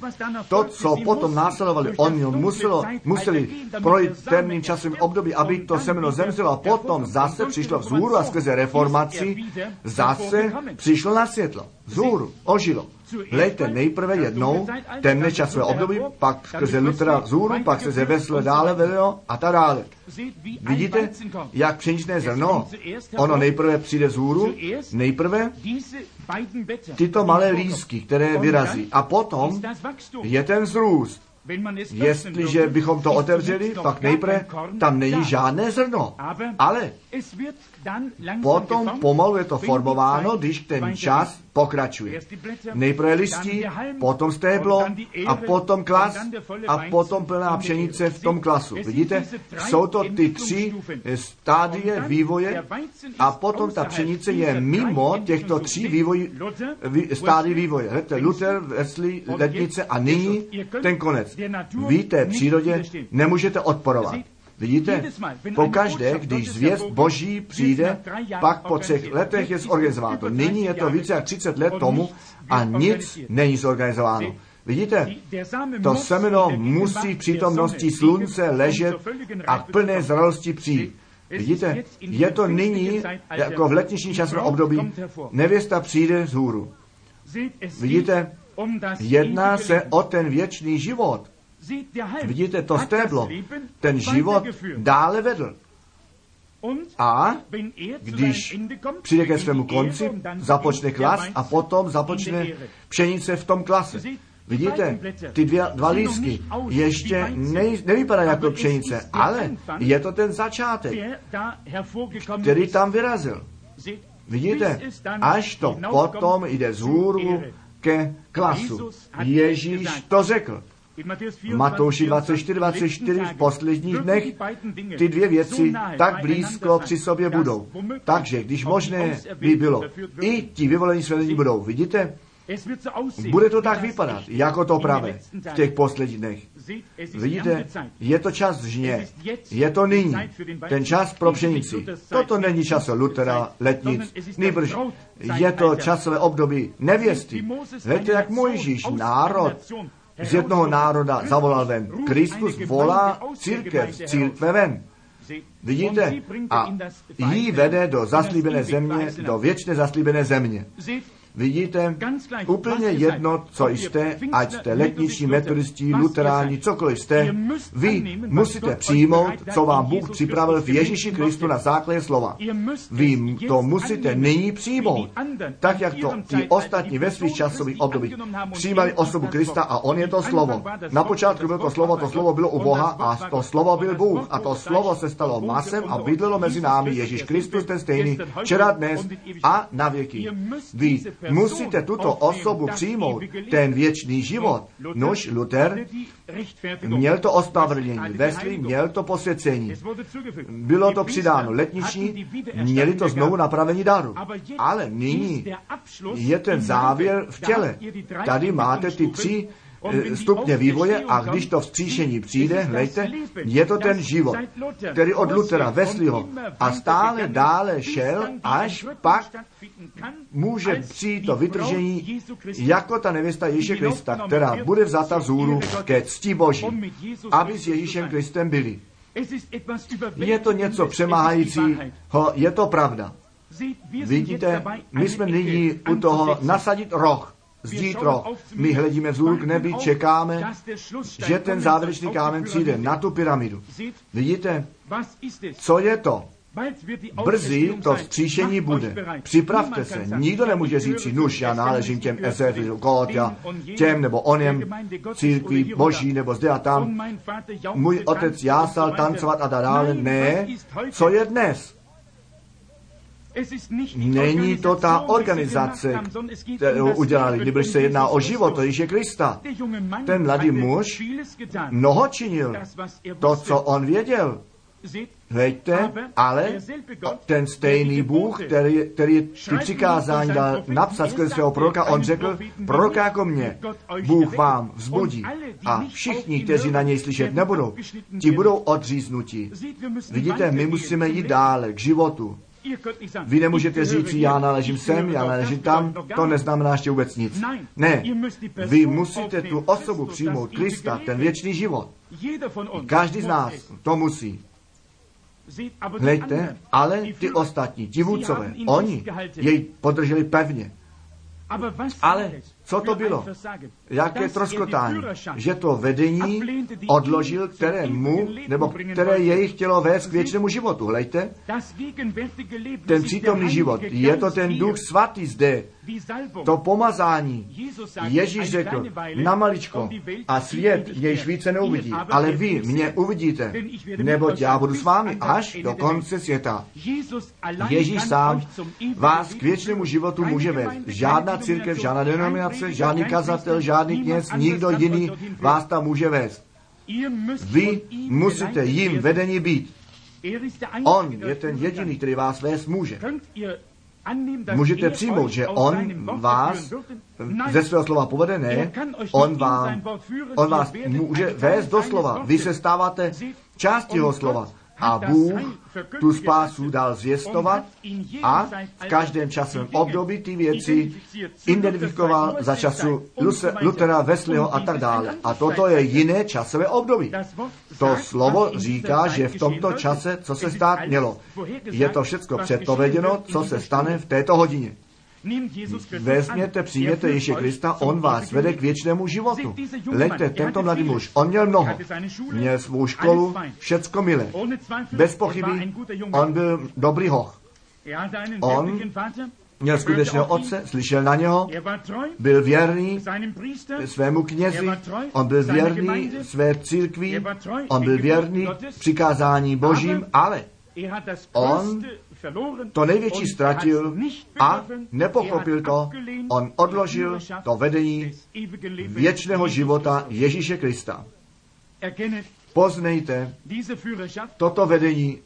to, co potom následovali, oni muselo, museli projít temným časovým období, aby to semeno zemřelo a potom zase přišlo vzhůru a skrze reformaci zase přišlo na světlo. Vzhůru, ožilo. Lejte nejprve jednou temné časové období, pak skrze Lutera vzhůru, pak skrze Vesle dále vedlo a tak dále. Vidíte, jak pšeničné zrno, ono nejprve přijde vzhůru, nejprve tyto malé lísky, které vyrazí. A potom je ten vzrůst. Jestliže bychom to otevřeli, pak nejprve tam není žádné zrno. Ale potom pomalu je to formováno, když ten čas pokračuje. Nejprve listí, potom stéblo a potom klas a potom plná pšenice v tom klasu. Vidíte, jsou to ty tři stádie vývoje a potom ta pšenice je mimo těchto tří vývoj, stádí vývoje. Víte, Luther, Wesley, lednice a nyní ten konec. Vy té přírodě nemůžete odporovat. Vidíte? Pokaždé, když zvěst Boží přijde, pak po třech letech je zorganizováno. Nyní je to více jak 30 let tomu a nic není zorganizováno. Vidíte, to semeno musí v přítomnosti slunce ležet a plné zralosti přijít. Vidíte, je to nyní, jako v letniční časovém období, nevěsta přijde z hůru. Vidíte, jedná se o ten věčný život. Vidíte, to stéblo, ten život dále vedl. A když přijde ke svému konci, započne klas a potom započne pšenice v tom klase. Vidíte, ty dvě, dva lísky ještě ne, nevypadají jako pšenice, ale je to ten začátek, který tam vyrazil. Vidíte, až to potom jde z hůru ke klasu. Ježíš to řekl. Matouši 24, 24 v posledních dnech ty dvě věci tak blízko při sobě budou. Takže, když možné by bylo, i ti vyvolení svedení budou. Vidíte? Bude to tak vypadat, jako to pravé v těch posledních dnech. Vidíte, je to čas žně, je to nyní, ten čas pro pšenici. Toto není čas Lutera, letnic, nejbrž je to časové období nevěsty. Víte, jak Mojžíš, národ, z jednoho národa zavolal ven. Kristus volá církev, církve ven. Vidíte? A jí vede do zaslíbené země, do věčné zaslíbené země. Vidíte, úplně jedno, co jste, ať jste letniční, metodisti, luteráni, cokoliv jste, vy musíte přijmout, co vám Bůh připravil v Ježíši Kristu na základě slova. Vy to musíte nyní přijmout, tak jak to ti ostatní ve svých časových obdobích přijímali osobu Krista a on je to slovo. Na počátku bylo to slovo, to slovo bylo u Boha a to slovo byl Bůh a to slovo se stalo masem a bydlelo mezi námi Ježíš Kristus ten stejný, včera, dnes a na věky. Vy musíte tuto osobu přijmout, ten věčný život. Nož Luther měl to ospravedlnění, Wesley měl to posvěcení. Bylo to přidáno letniční, měli to znovu napravení daru. Ale nyní je ten závěr v těle. Tady máte ty tři stupně vývoje a když to vzkříšení přijde, hlejte, je to ten život, který od Lutera, Wesleyho a stále dále šel, až pak může přijít to vytržení jako ta nevěsta Ježíše Krista, která bude vzata vzhůru ke cti Boží, aby s Ježíšem Kristem byli. Je to něco přemáhajícího, je to pravda. Vidíte, my jsme nyní u toho nasadit roh zítro. My hledíme vzhůru k nebi, čekáme, že ten závěrečný kámen přijde na tu pyramidu. Vidíte, co je to? Brzy to vzkříšení bude. Připravte se. Nikdo nemůže říct nuž, já náležím těm Ezefi, God, já těm nebo onem církví boží nebo zde a tam. Můj otec jásal tancovat a dále. Ne, co je dnes? Není to ta organizace, kterou udělali, když se jedná o život Ježíše Krista. Ten mladý muž mnoho činil, to, co on věděl. Hejte, ale ten stejný Bůh, který, který ty přikázání dal napsat skrze svého proroka, on řekl, proroka jako mě, Bůh vám vzbudí a všichni, kteří na něj slyšet nebudou, ti budou odříznutí. Vidíte, my musíme jít dále k životu. Vy nemůžete říct, já náležím sem, já náležím tam, to neznamená ještě vůbec nic. Ne, vy musíte tu osobu přijmout, Krista, ten věčný život. Každý z nás to musí. Hleďte, ale ty ostatní, ti vůdcové, oni jej podrželi pevně. Ale co to bylo? Jaké troskotání? Že to vedení odložil, které mu, nebo které jej chtělo vést k věčnému životu. Hlejte, ten přítomný život, je to ten duch svatý zde, to pomazání. Ježíš řekl, na maličko a svět jež více neuvidí, ale vy mě uvidíte, neboť já budu s vámi až do konce světa. Ježíš sám vás k věčnému životu může vést. Žádná církev, žádná denominace, žádný kazatel, žádný kněz, nikdo jiný vás tam může vést. Vy musíte jim vedení být. On je ten jediný, který vás vést může. Můžete přijmout, že on vás ze svého slova povede, ne, on, vám, on vás může vést do slova. Vy se stáváte částí jeho slova. A Bůh tu spásu dal zvěstovat a v každém časovém období ty věci identifikoval za času Lutera, Wesleyho a tak dále. A toto je jiné časové období. To slovo říká, že v tomto čase, co se stát mělo, je to všechno předpověděno, co se stane v této hodině. Vezměte, přijměte Ježíše Krista, on vás vede k věčnému životu. Leďte, tento mladý muž, on měl mnoho. Měl svou školu, všecko milé. Bez pochyby, on byl dobrý hoch. On měl skutečného otce, slyšel na něho, byl věrný svému knězi, on byl věrný své církvi, on byl věrný přikázání božím, ale on to největší ztratil a nepochopil to. On odložil to vedení věčného života Ježíše Krista. Poznejte, toto vedení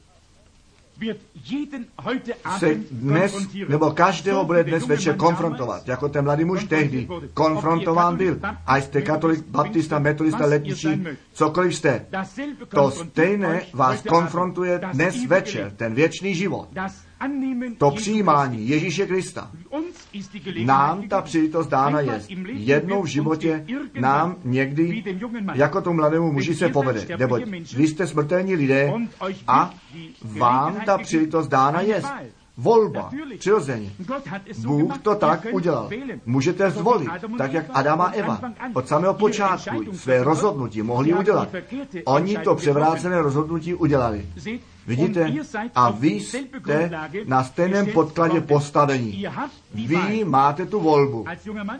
se dnes, nebo každého bude dnes večer konfrontovat, jako ten mladý muž tehdy konfrontován byl. A jste katolik, baptista, metodista, letničí, cokoliv jste. To stejné vás konfrontuje dnes večer, ten věčný život. To přijímání Ježíše Krista. Nám ta příležitost dána je. Jednou v životě nám někdy, jako tomu mladému muži se povede. Neboť vy jste smrtelní lidé a vám ta příležitost dána je. Volba, přirozeně. Bůh to tak udělal. Můžete zvolit, tak jak Adam a Eva. Od samého počátku své rozhodnutí mohli udělat. Oni to převrácené rozhodnutí udělali. Vidíte? A vy jste na stejném podkladě postavení. Vy máte tu volbu.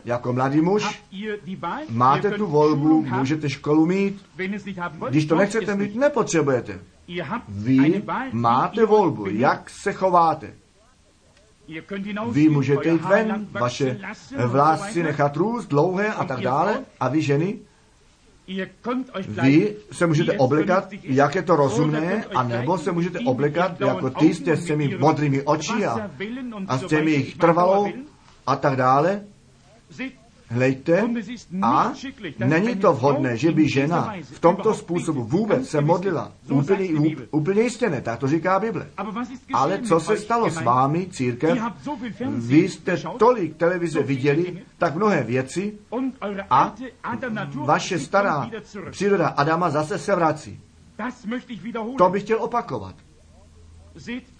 Jako mladý muž máte tu volbu, můžete školu mít. Když to nechcete mít, nepotřebujete. Vy máte volbu, jak se chováte. Vy můžete jít ven, vaše vlásy nechat růst dlouhé a tak dále. A vy ženy, vy se můžete oblekat, jak je to rozumné, a nebo se můžete oblekat, jako ty jste s těmi modrými oči a, a s těmi trvalou a tak dále. Hlejte, a není to vhodné, že by žena v tomto způsobu vůbec se modlila. Úplně, úplně jistě ne, tak to říká Bible. Ale co se stalo s vámi, církev? Vy jste tolik televize viděli, tak mnohé věci a vaše stará příroda Adama zase se vrací. To bych chtěl opakovat.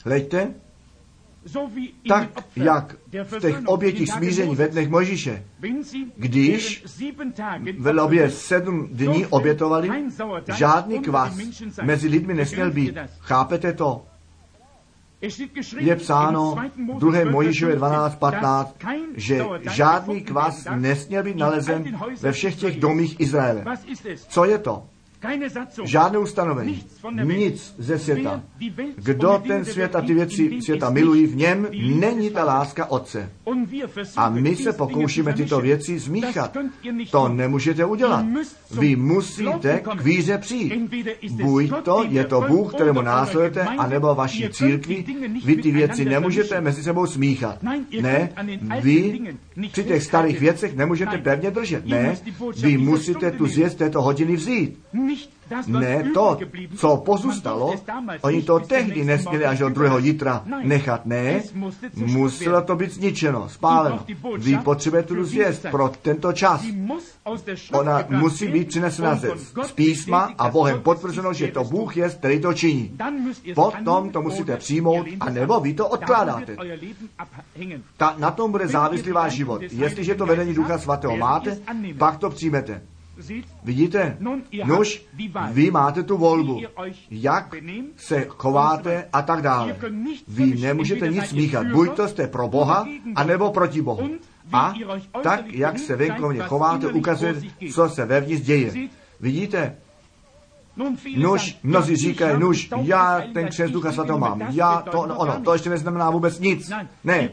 Hlejte, tak jak v těch obětích smíření ve dnech Mojžíše, když v obě sedm dní obětovali, žádný kvas mezi lidmi nesměl být. Chápete to? Je psáno v 2. Mojžíšově 12.15, že žádný kvas nesměl být nalezen ve všech těch domích Izraele. Co je to? Žádné ustanovení, nic ze světa. Kdo ten svět a ty věci světa milují, v něm není ta láska Otce. A my se pokoušíme tyto věci zmíchat. To nemůžete udělat. Vy musíte k víře přijít. Buď to je to Bůh, kterému následujete, anebo vaší církvi. Vy ty věci nemůžete mezi sebou smíchat. Ne, vy při těch starých věcech nemůžete pevně držet. Ne, vy musíte tu zvěst této hodiny vzít. Ne to, co pozůstalo, oni to tehdy nesměli až do druhého jitra nechat. Ne, muselo to být zničeno, spáleno. Vy potřebujete tu zvěst pro tento čas. Ona musí být přinesena ze, z písma a Bohem potvrzeno, že to Bůh je, který to činí. Potom to musíte přijmout, a nebo vy to odkládáte. Ta, na tom bude závislý váš život. Jestliže to vedení Ducha Svatého máte, pak to přijmete. Vidíte? Nož, vy máte tu volbu, jak se chováte a tak dále. Vy nemůžete nic smíchat. Buď to jste pro Boha, anebo proti Bohu. A tak, jak se venkovně chováte, ukazuje, co se vevnitř děje. Vidíte? Nuž, mnozí říkají, nuž, já ten křes ducha svatého mám, já to, ono, to ještě neznamená vůbec nic. Ne,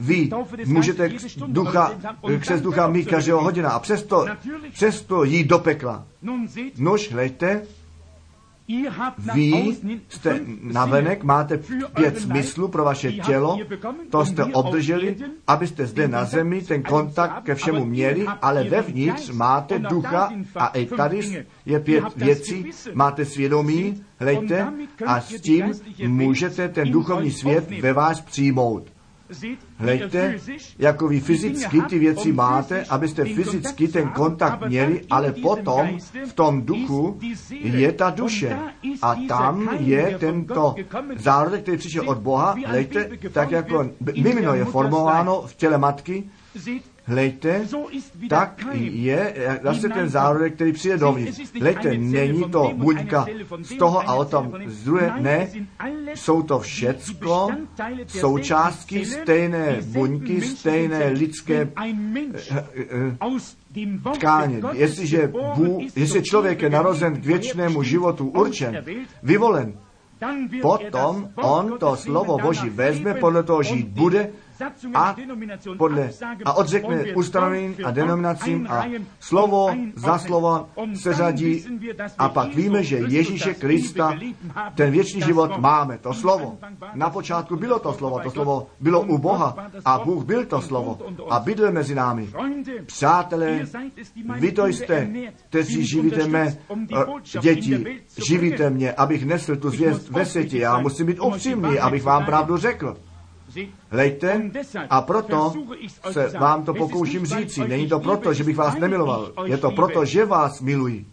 vy můžete ducha, křes ducha mít každého hodina a přesto, přesto jít do pekla. Nuž, hleďte, vy jste navenek, máte pět smyslů pro vaše tělo, to jste obdrželi, abyste zde na zemi ten kontakt ke všemu měli, ale vevnitř máte ducha a i tady je pět věcí, máte svědomí, hlejte, a s tím můžete ten duchovní svět ve vás přijmout. Hlejte, jako vy fyzicky ty věci máte, abyste fyzicky ten kontakt měli, ale potom v tom duchu je ta duše. A tam je tento zárodek, který přišel od Boha, hlejte, tak jako mimino je formováno v těle matky, Hlejte, tak je zase ten zárodek, který přijde dovnitř. Hlejte, není to buňka z toho a o tom z druhé, ne, jsou to všecko součástky stejné buňky, stejné lidské eh, eh, tkáně. Jestliže, Bůh, jestli člověk je narozen k věčnému životu určen, vyvolen, potom on to slovo Boží vezme, podle toho žít bude a, podle, a odřekne ustanovením a denominacím a slovo za slovo se řadí a pak víme, že Ježíše Krista, ten věčný život máme, to slovo. Na počátku bylo to slovo, to slovo bylo u Boha a Bůh byl to slovo. a bydl mezi námi. Přátelé, vy to jste, kteří živíte mé uh, děti, živíte mě, abych nesl tu zvěst ve světě. Já musím být upřímný, abych vám pravdu řekl. Lejte a proto se vám to pokouším říci. Není to proto, že bych vás nemiloval. Je to proto, že vás miluji.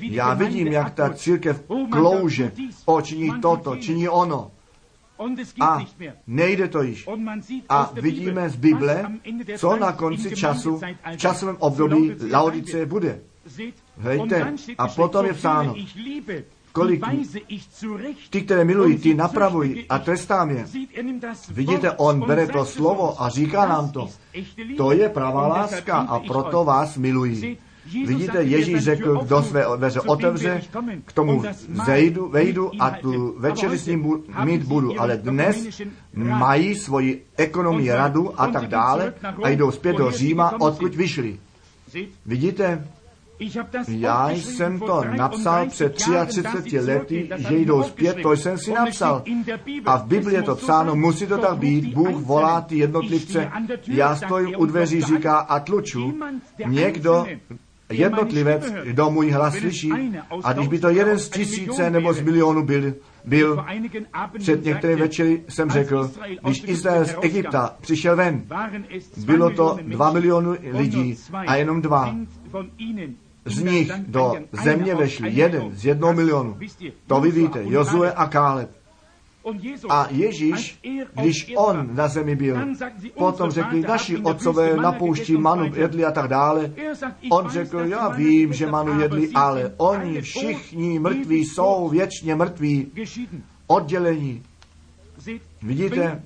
Já vidím, jak ta církev klouže. O, činí toto, činí ono. A nejde to již. A vidíme z Bible, co na konci času, v časovém období Laodice bude. Hejte, a potom je psáno, kolik ty, které milují, ty napravují a trestám je. Vidíte, on bere to slovo a říká nám to. To je pravá láska a proto vás milují. Vidíte, Ježíš řekl, kdo své dveře otevře, k tomu zejdu, vejdu a tu večeři s ním mít budu. Ale dnes mají svoji ekonomii radu a tak dále a jdou zpět do Říma, odkud vyšli. Vidíte, já jsem to napsal před 33 lety, že jdou zpět, to jsem si napsal. A v Biblii je to psáno, musí to tak být, Bůh volá ty jednotlivce, já stojím u dveří, říká a tluču. Někdo, jednotlivec, kdo můj hlas slyší, a když by to jeden z tisíce nebo z milionu byl, byl před některé večery jsem řekl, když Izrael z Egypta přišel ven, bylo to dva miliony lidí a jenom dva z nich do země vešli jeden z jednoho milionu. To vy víte, Jozue a Káleb. A Ježíš, když on na zemi byl, potom řekli, naši otcové na poušti manu jedli a tak dále. On řekl, já vím, že manu jedli, ale oni všichni mrtví jsou věčně mrtví, oddělení. Vidíte,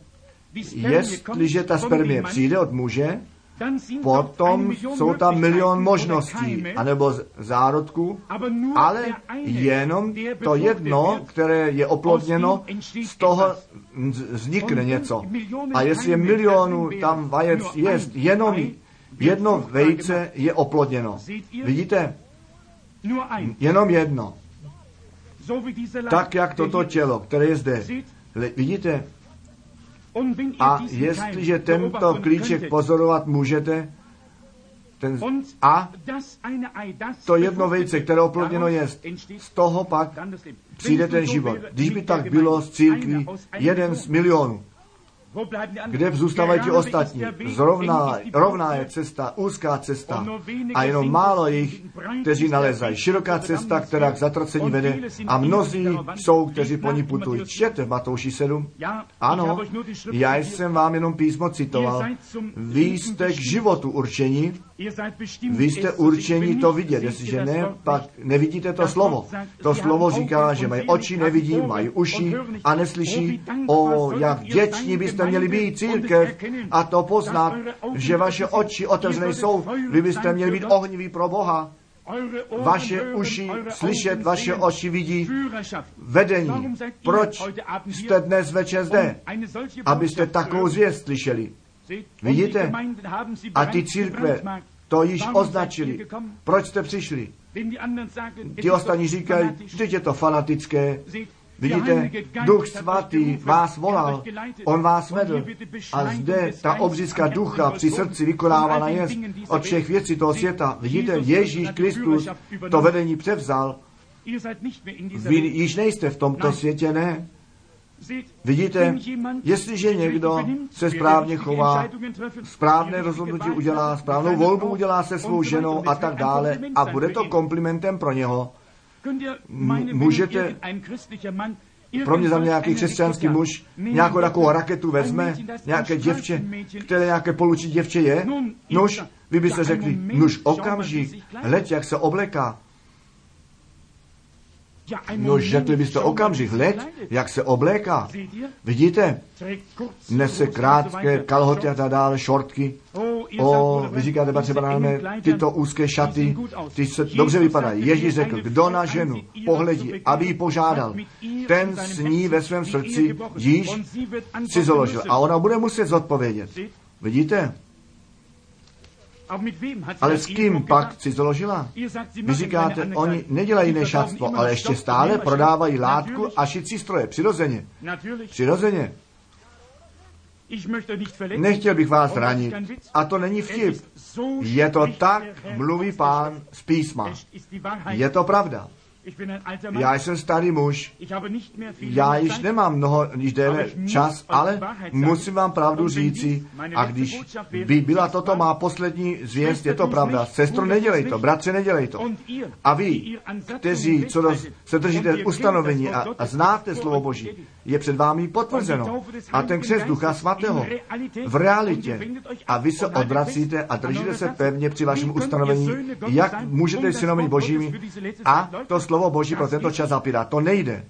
jestliže ta spermie přijde od muže, potom jsou tam milion možností, anebo zárodků, ale jenom to jedno, které je oplodněno, z toho vznikne něco. A jestli je milionů tam vajec jest, jenom jedno vejce je oplodněno. Vidíte? Jenom jedno. Tak, jak toto tělo, které je zde. Vidíte? A jestliže tento klíček pozorovat můžete, ten, a to jedno vejce, které oplodněno je, z toho pak přijde ten život. Když by tak bylo z církví jeden z milionů, kde zůstávají ti ostatní? Zrovna, rovná je cesta, úzká cesta a jenom málo jich, kteří nalezají. Široká cesta, která k zatracení vede a mnozí jsou, kteří po ní putují. Čtěte v Matouši 7? Ano, já jsem vám jenom písmo citoval. Vy jste k životu určení, vy jste určení to vidět, jestliže ne, pak nevidíte to slovo. To slovo říká, že mají oči, nevidí, mají uši a neslyší. O, jak vděční byste měli být církev a to poznat, že vaše oči otevřené jsou. Vy byste měli být ohniví pro Boha. Vaše uši slyšet, vaše oči vidí vedení. Proč jste dnes večer zde? Abyste takovou zvěst slyšeli. Vidíte? A ty církve to již označili. Proč jste přišli? Ti ostatní říkají, že je to fanatické. Vidíte, Duch Svatý vás volal, On vás vedl. A zde ta obřízka ducha při srdci vykonávána je od všech věcí toho světa. Vidíte, Ježíš Kristus to vedení převzal. Vy již nejste v tomto světě, ne? Vidíte, jestliže někdo se správně chová, správné rozhodnutí udělá, správnou volbu udělá se svou ženou a tak dále a bude to komplimentem pro něho, můžete pro mě za mě nějaký křesťanský muž nějakou takovou raketu vezme, nějaké děvče, které nějaké polučí děvče je, nuž, vy byste řekli, nuž okamžik, hleď, jak se obleká. No, řekli byste okamžik, hled, jak se obléká. Vidíte? Nese krátké kalhoty a tak dále, šortky. O, vy říkáte, třeba máme tyto úzké šaty, ty se dobře vypadají. Ježíš řekl, kdo na ženu pohledí, aby ji požádal, ten s ní ve svém srdci již si založil. A ona bude muset zodpovědět. Vidíte? Ale s kým pak si založila? Vy říkáte, oni nedělají nešatstvo, ale ještě stále prodávají látku a šicí stroje. Přirozeně. Přirozeně. Nechtěl bych vás ranit. A to není vtip. Je to tak, mluví pán z písma. Je to pravda. Já jsem starý muž, já již nemám mnoho, již déle čas, ale musím vám pravdu říci, a když by byla toto má poslední zvěst, je to pravda. Sestro, nedělej to, bratře, nedělej to. A vy, kteří co do, se držíte ustanovení a, a znáte slovo Boží, je před vámi potvrzeno. A ten křes Ducha Svatého v realitě. A vy se odvracíte a držíte se pevně při vašem ustanovení, jak můžete synovi Božími? a to slovo Boží pro tento čas zapírat. To nejde.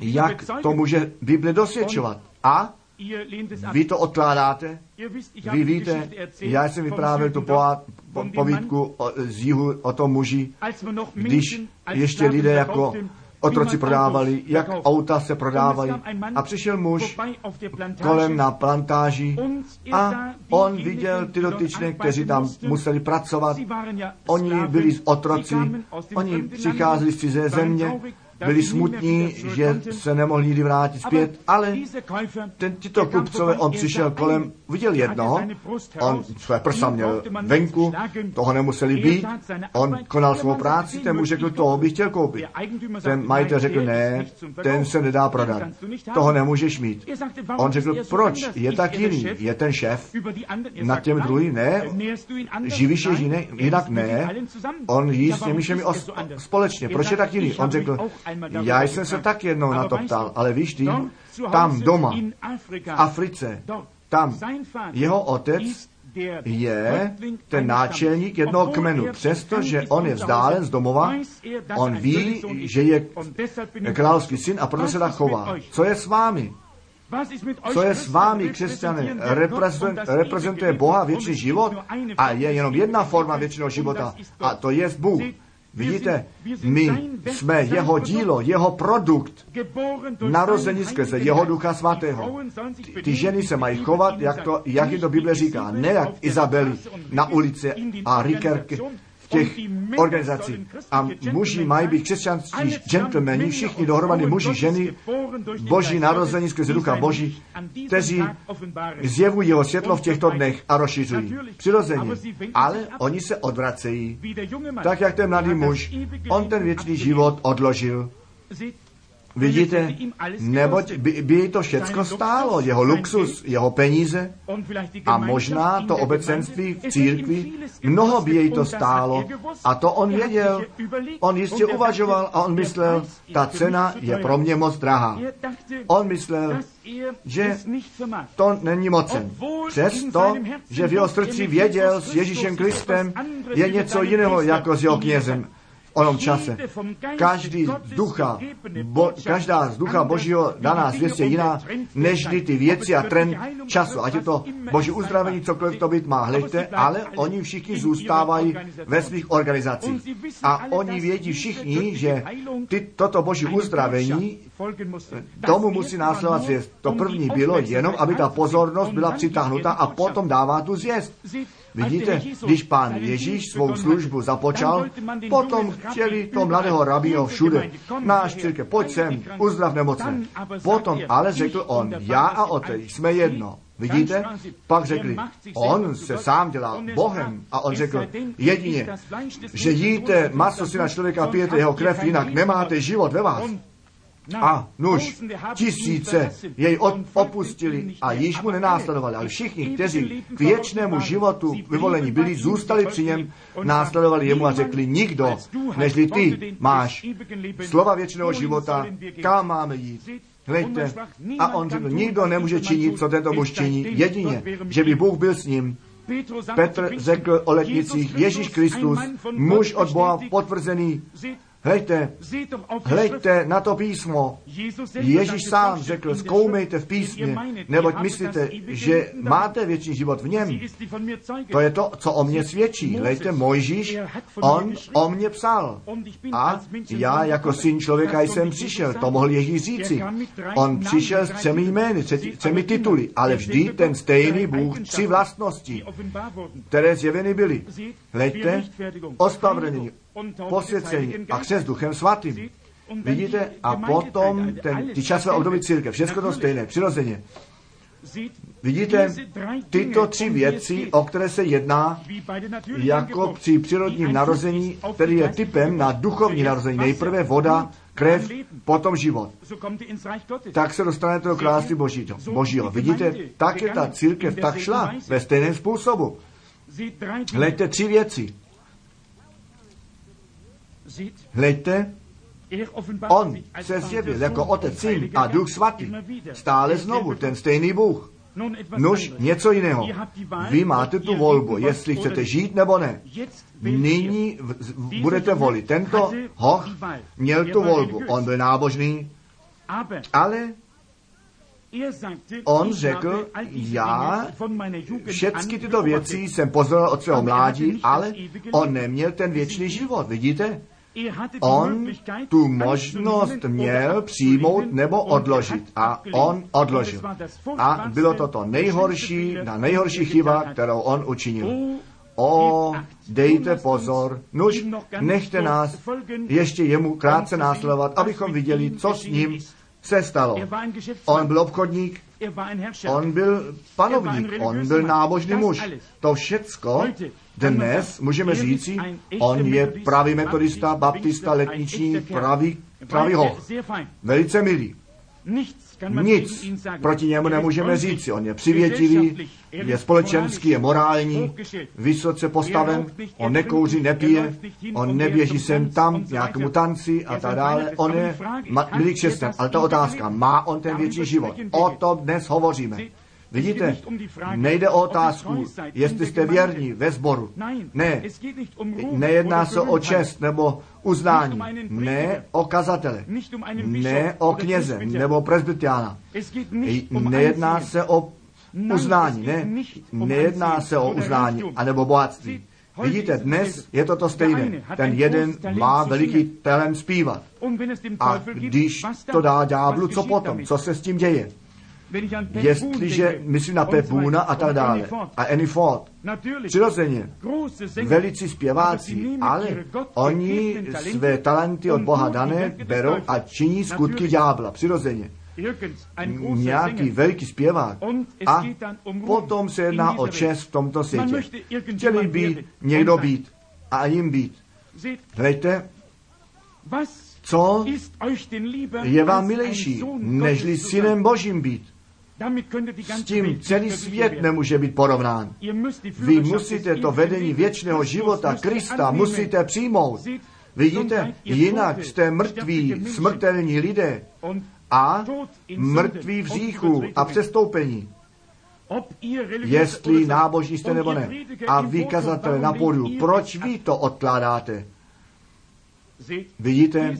Jak to může Bible dosvědčovat? A vy to odkládáte? Vy víte, já jsem vyprávěl tu povídku z jihu o tom muži, když ještě lidé jako otroci prodávali, jak auta se prodávají. A přišel muž kolem na plantáži a on viděl ty dotyčné, kteří tam museli pracovat. Oni byli otroci, oni přicházeli z cizé země, byli smutní, že se nemohli nikdy vrátit zpět, ale ten, tyto kupcové, on přišel kolem, viděl jednoho, on své prsa měl venku, toho nemuseli být, on konal svou práci, ten mu řekl, toho bych chtěl koupit. Ten majitel řekl, ne, ten se nedá prodat, toho nemůžeš mít. On řekl, proč, je tak jiný, je ten šéf, nad těm druhý? Ne, živíš je jinak? ne, on jí s těmi všemi společně, proč je tak jiný? On řekl, já jsem se tak jednou na to ptal, ale víš ty, tam doma, v Africe, tam jeho otec je ten náčelník jednoho kmenu. Přestože on je vzdálen z domova, on ví, že je královský syn a proto se tak chová. Co je s vámi? Co je s vámi, křesťané? Reprezentuje Boha věčný život a je jenom jedna forma věčného života a to je Bůh. Vidíte, my jsme jeho dílo, jeho produkt, narození skrze jeho ducha svatého. Ty ženy se mají chovat, jak, to, jak je to Bible říká, ne jak Izabeli na ulici a Rikerky těch organizacích. A muži mají být křesťanští gentlemani, všichni dohromady muži, ženy, boží narození skrze ducha boží, kteří zjevují jeho světlo v těchto dnech a rozšiřují. Přirozeně. Ale oni se odvracejí. Tak jak ten mladý muž, on ten věčný život odložil. Vidíte, neboť by, by to všecko stálo, jeho luxus, jeho peníze. A možná to obecenství v církvi, mnoho by jej to stálo. a to on věděl. On jistě uvažoval a on myslel, ta cena je pro mě moc drahá. On myslel, že to není mocen. Přesto, že v jeho srdci věděl s Ježíšem Kristem, je něco jiného jako s jeho knězem onom čase. Každý ducha, bo, každá z ducha Božího daná zvěst je jiná, než ty věci a trend času. Ať je to Boží uzdravení, cokoliv to být má, hleďte, ale oni všichni zůstávají ve svých organizacích. A oni vědí všichni, že ty, toto Boží uzdravení tomu musí následovat zvěst. To první bylo jenom, aby ta pozornost byla přitáhnuta a potom dává tu zvěst. Vidíte, když pán Ježíš svou službu započal, potom chtěli to mladého rabího všude. Náš církev, pojď sem, uzdrav nemocné. Potom ale řekl on, já a otec jsme jedno. Vidíte? Pak řekli, on se sám dělá Bohem. A on řekl, jedině, že jíte maso syna člověka, pijete jeho krev, jinak nemáte život ve vás. A nuž, tisíce jej opustili a již mu nenásledovali, ale všichni, kteří k věčnému životu vyvolení byli, zůstali při něm, následovali jemu a řekli, nikdo, nežli ty máš slova věčného života, kam máme jít. Hleďte, a on řekl, nikdo nemůže činit, co tento muž činí, jedině, že by Bůh byl s ním. Petr řekl o letnicích, Ježíš Kristus, muž od Boha potvrzený, Hleďte, hleďte na to písmo. Ježíš sám řekl, zkoumejte v písmě, neboť myslíte, že máte věčný život v něm. To je to, co o mě svědčí. Hleďte, Mojžíš, on o mě psal. A já jako syn člověka jsem přišel, to mohl Ježíš říci. On přišel s třemi jmény, třemi tituly, ale vždy ten stejný Bůh, tři vlastnosti, které zjeveny byly. Hleďte, ospravedlnění, posvěcení a křes duchem svatým. Vidíte? A potom ten, ty časové období církev, všechno to stejné, přirozeně. Vidíte, tyto tři věci, o které se jedná, jako při přírodním narození, který je typem na duchovní narození. Nejprve voda, krev, potom život. Tak se dostanete do království božího. božího. Vidíte, tak je ta církev tak šla ve stejném způsobu. Hleďte tři věci. Hleďte, on se zjevil jako Otec, Syn a Duch Svatý. Stále znovu ten stejný Bůh. Nož něco jiného. Vy máte tu volbu, jestli chcete žít nebo ne. Nyní budete volit. Tento hoch měl tu volbu. On byl nábožný, ale on řekl, já všechny tyto věci jsem pozoroval od svého mládí, ale on neměl ten věčný život, vidíte? On tu možnost měl přijmout nebo odložit a on odložil. A bylo to to nejhorší, na nejhorší chyba, kterou on učinil. O, dejte pozor, nuž, nechte nás ještě jemu krátce následovat, abychom viděli, co s ním se stalo. On byl obchodník, on byl panovník, on byl nábožný muž. To všecko dnes můžeme říci, on je pravý metodista, baptista, letniční, pravý, pravý hoch. Velice milý. Nic proti němu nemůžeme říci. On je přivětivý, je společenský, je morální, vysoce postaven, on nekouří, nepije, on neběží sem tam nějakému tanci a tak dále. On je milý křesťan. Ale ta otázka, má on ten větší život? O tom dnes hovoříme. Vidíte, nejde o otázku, jestli jste věrní ve sboru. Ne, nejedná se o čest nebo uznání. Ne o kazatele. Ne o kněze nebo presbytiána. Nejedná se o uznání. Ne, nejedná se o uznání anebo bohatství. Vidíte, dnes je to to stejné. Ten jeden má veliký talent zpívat. A když to dá ďáblu, co potom? Co se s tím děje? Jestliže myslím na Pepuna a tak dále, a Annie Ford, přirozeně, velicí zpěváci, ale oni své talenty od Boha dané berou a činí skutky ďábla, přirozeně. Nějaký velký zpěvák a potom se jedná o čest v tomto světě. Chtěli být někdo být a jim být. Hlejte, co je vám milejší, nežli synem Božím být. S tím celý svět nemůže být porovnán. Vy musíte to vedení věčného života Krista musíte přijmout. Vidíte, jinak jste mrtví, smrtelní lidé a mrtví v říchu a přestoupení. Jestli nábožní jste nebo ne. A vy, kazatel na podu, proč vy to odkládáte? Vidíte,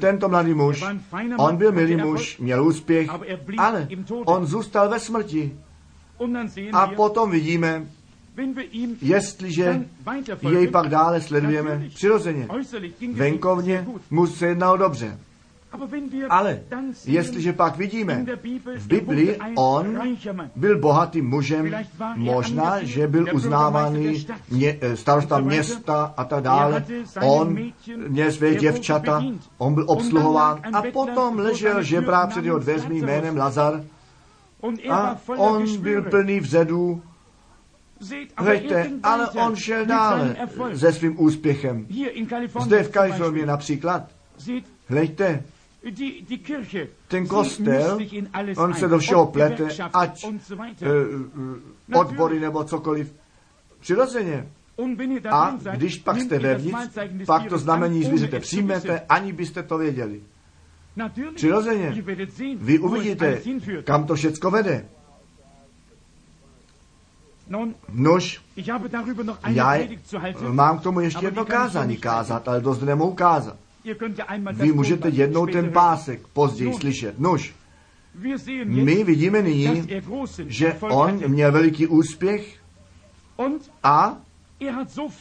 tento mladý muž, on byl milý muž, měl úspěch, ale on zůstal ve smrti. A potom vidíme, jestliže jej pak dále sledujeme přirozeně. Venkovně mu se jednalo dobře. Ale jestliže pak vidíme, v Biblii on byl bohatým mužem, možná, že byl uznávaný mě, eh, starosta města a tak dále, on měl své děvčata, on byl obsluhován a potom ležel žebrá před jeho dveřmi jménem Lazar. A on byl plný vzedů, Hleďte, ale on šel dále se svým úspěchem. Zde v Kalifornii například. Hleďte, ten kostel, on se do všeho plete, ať uh, odbory nebo cokoliv. Přirozeně. A když pak jste vevnitř, pak to znamení zvířete přijmete, ani byste to věděli. Přirozeně. Vy uvidíte, kam to všecko vede. Nož, já mám k tomu ještě jedno kázání kázat, ale dost nemohu kázat. Vy můžete jednou ten pásek později slyšet. Nož, my vidíme nyní, er že on měl veliký úspěch a er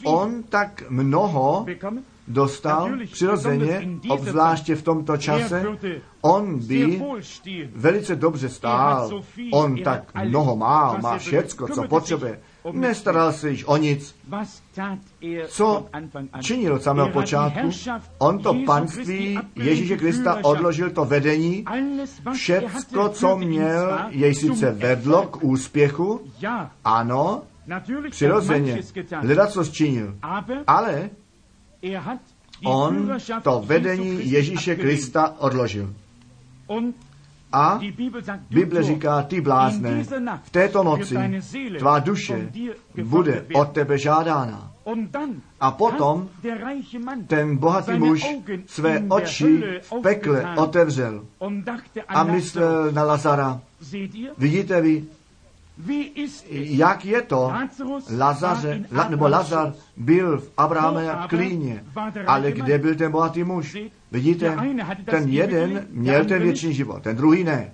on tak mnoho dostal přirozeně, obzvláště v tomto čase, on by velice dobře stál. On tak mnoho má, má všecko, co potřebuje. Nestaral se již o nic. Co činil od samého počátku? On to panství Ježíše Krista odložil to vedení. Všecko, co měl, jej sice vedlo k úspěchu. Ano, přirozeně. Hledat, co činil. Ale on to vedení Ježíše Krista odložil. A Bible říká, ty blázne, v této noci tvá duše bude od tebe žádána. A potom ten bohatý muž své oči v pekle otevřel a myslel na Lazara. Vidíte vy, jak je to, Lazaře, la, nebo Lazar byl v Abrahamé klíně, ale kde byl ten bohatý muž? Vidíte, ten jeden měl ten věčný život, ten druhý ne.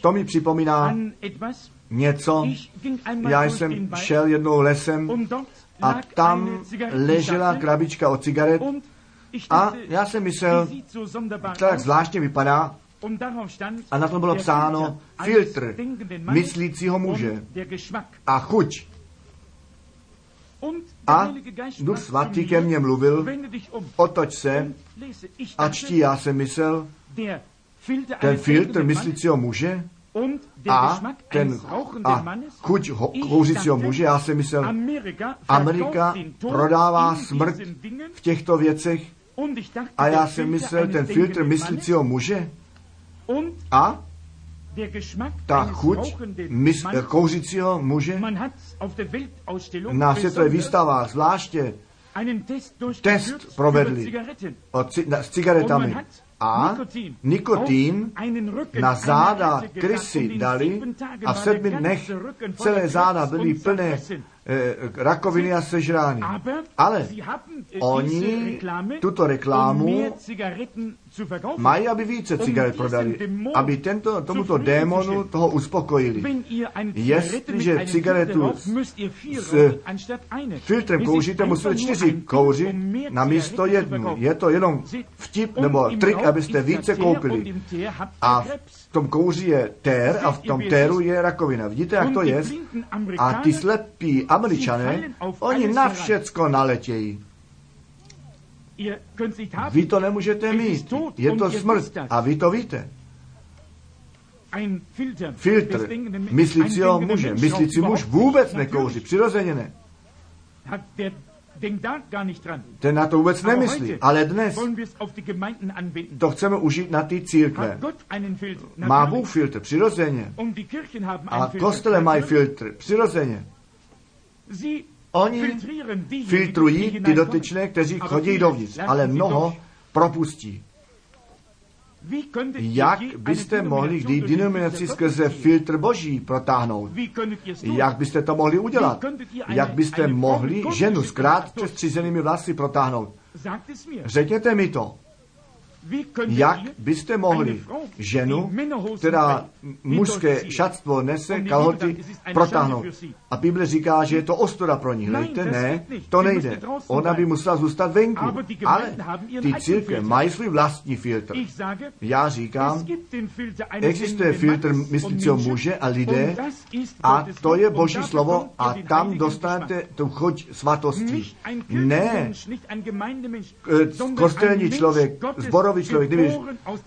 To mi připomíná něco. Já jsem šel jednou lesem a tam ležela krabička od cigaret. A já jsem myslel, tak zvláštně vypadá, a na tom bylo psáno filtr myslícího muže. a chuť. A Duch Svatý ke mně mluvil, otoč se a čtí, já jsem myslel, ten filtr myslícího muže a ten a chuť kouřícího muže, já jsem myslel, Amerika prodává smrt v těchto věcech. A já jsem myslel, ten filtr myslícího muže a ta chuť mys, kouřícího muže? Na světové výstavách zvláště test provedli s cigaretami. A nikotín na záda krysy dali a v sedmi dnech celé záda byly plné rakoviny a sežrány. Ale oni tuto reklámu mají, aby více cigaret prodali, aby tento, tomuto démonu toho uspokojili. Jestliže cigaretu s filtrem kouříte, musíte čtyři kouřit na místo jednu. Je to jenom vtip nebo trik, abyste více koupili. A v tom kouří je tér a v tom téru je rakovina. Vidíte, jak to je? A ty slepí američané, oni na všecko naletějí. Vy to nemůžete mít. Je to smrt. a vy to víte. Filtr. Myslícího muže. Myslící muž. vůbec nekouří, přirozeně ne. Ten na to vůbec nemyslí, ale dnes to chceme užít na ty církve. Má Bůh filtr, přirozeně. A kostele mají filtr, přirozeně. Oni filtrují ty dotyčné, kteří chodí dovnitř, ale mnoho propustí. Jak byste mohli kdy denominaci skrze filtr boží protáhnout? Jak byste to mohli udělat? Jak byste mohli ženu zkrát přes střízenými vlasy protáhnout? Řekněte mi to. Jak byste mohli ženu, která mužské šatstvo nese, kalhoty, protáhnout? A Bible říká, že je to ostoda pro ní. Hlejte, ne, to nejde. Ona by musela zůstat venku. Ale ty církve mají svůj vlastní filtr. Já říkám, existuje filtr myslícího muže a lidé a to je Boží slovo a tam dostanete tu chuť svatosti. Ne kostelní člověk, zborový zborový člověk, kdyby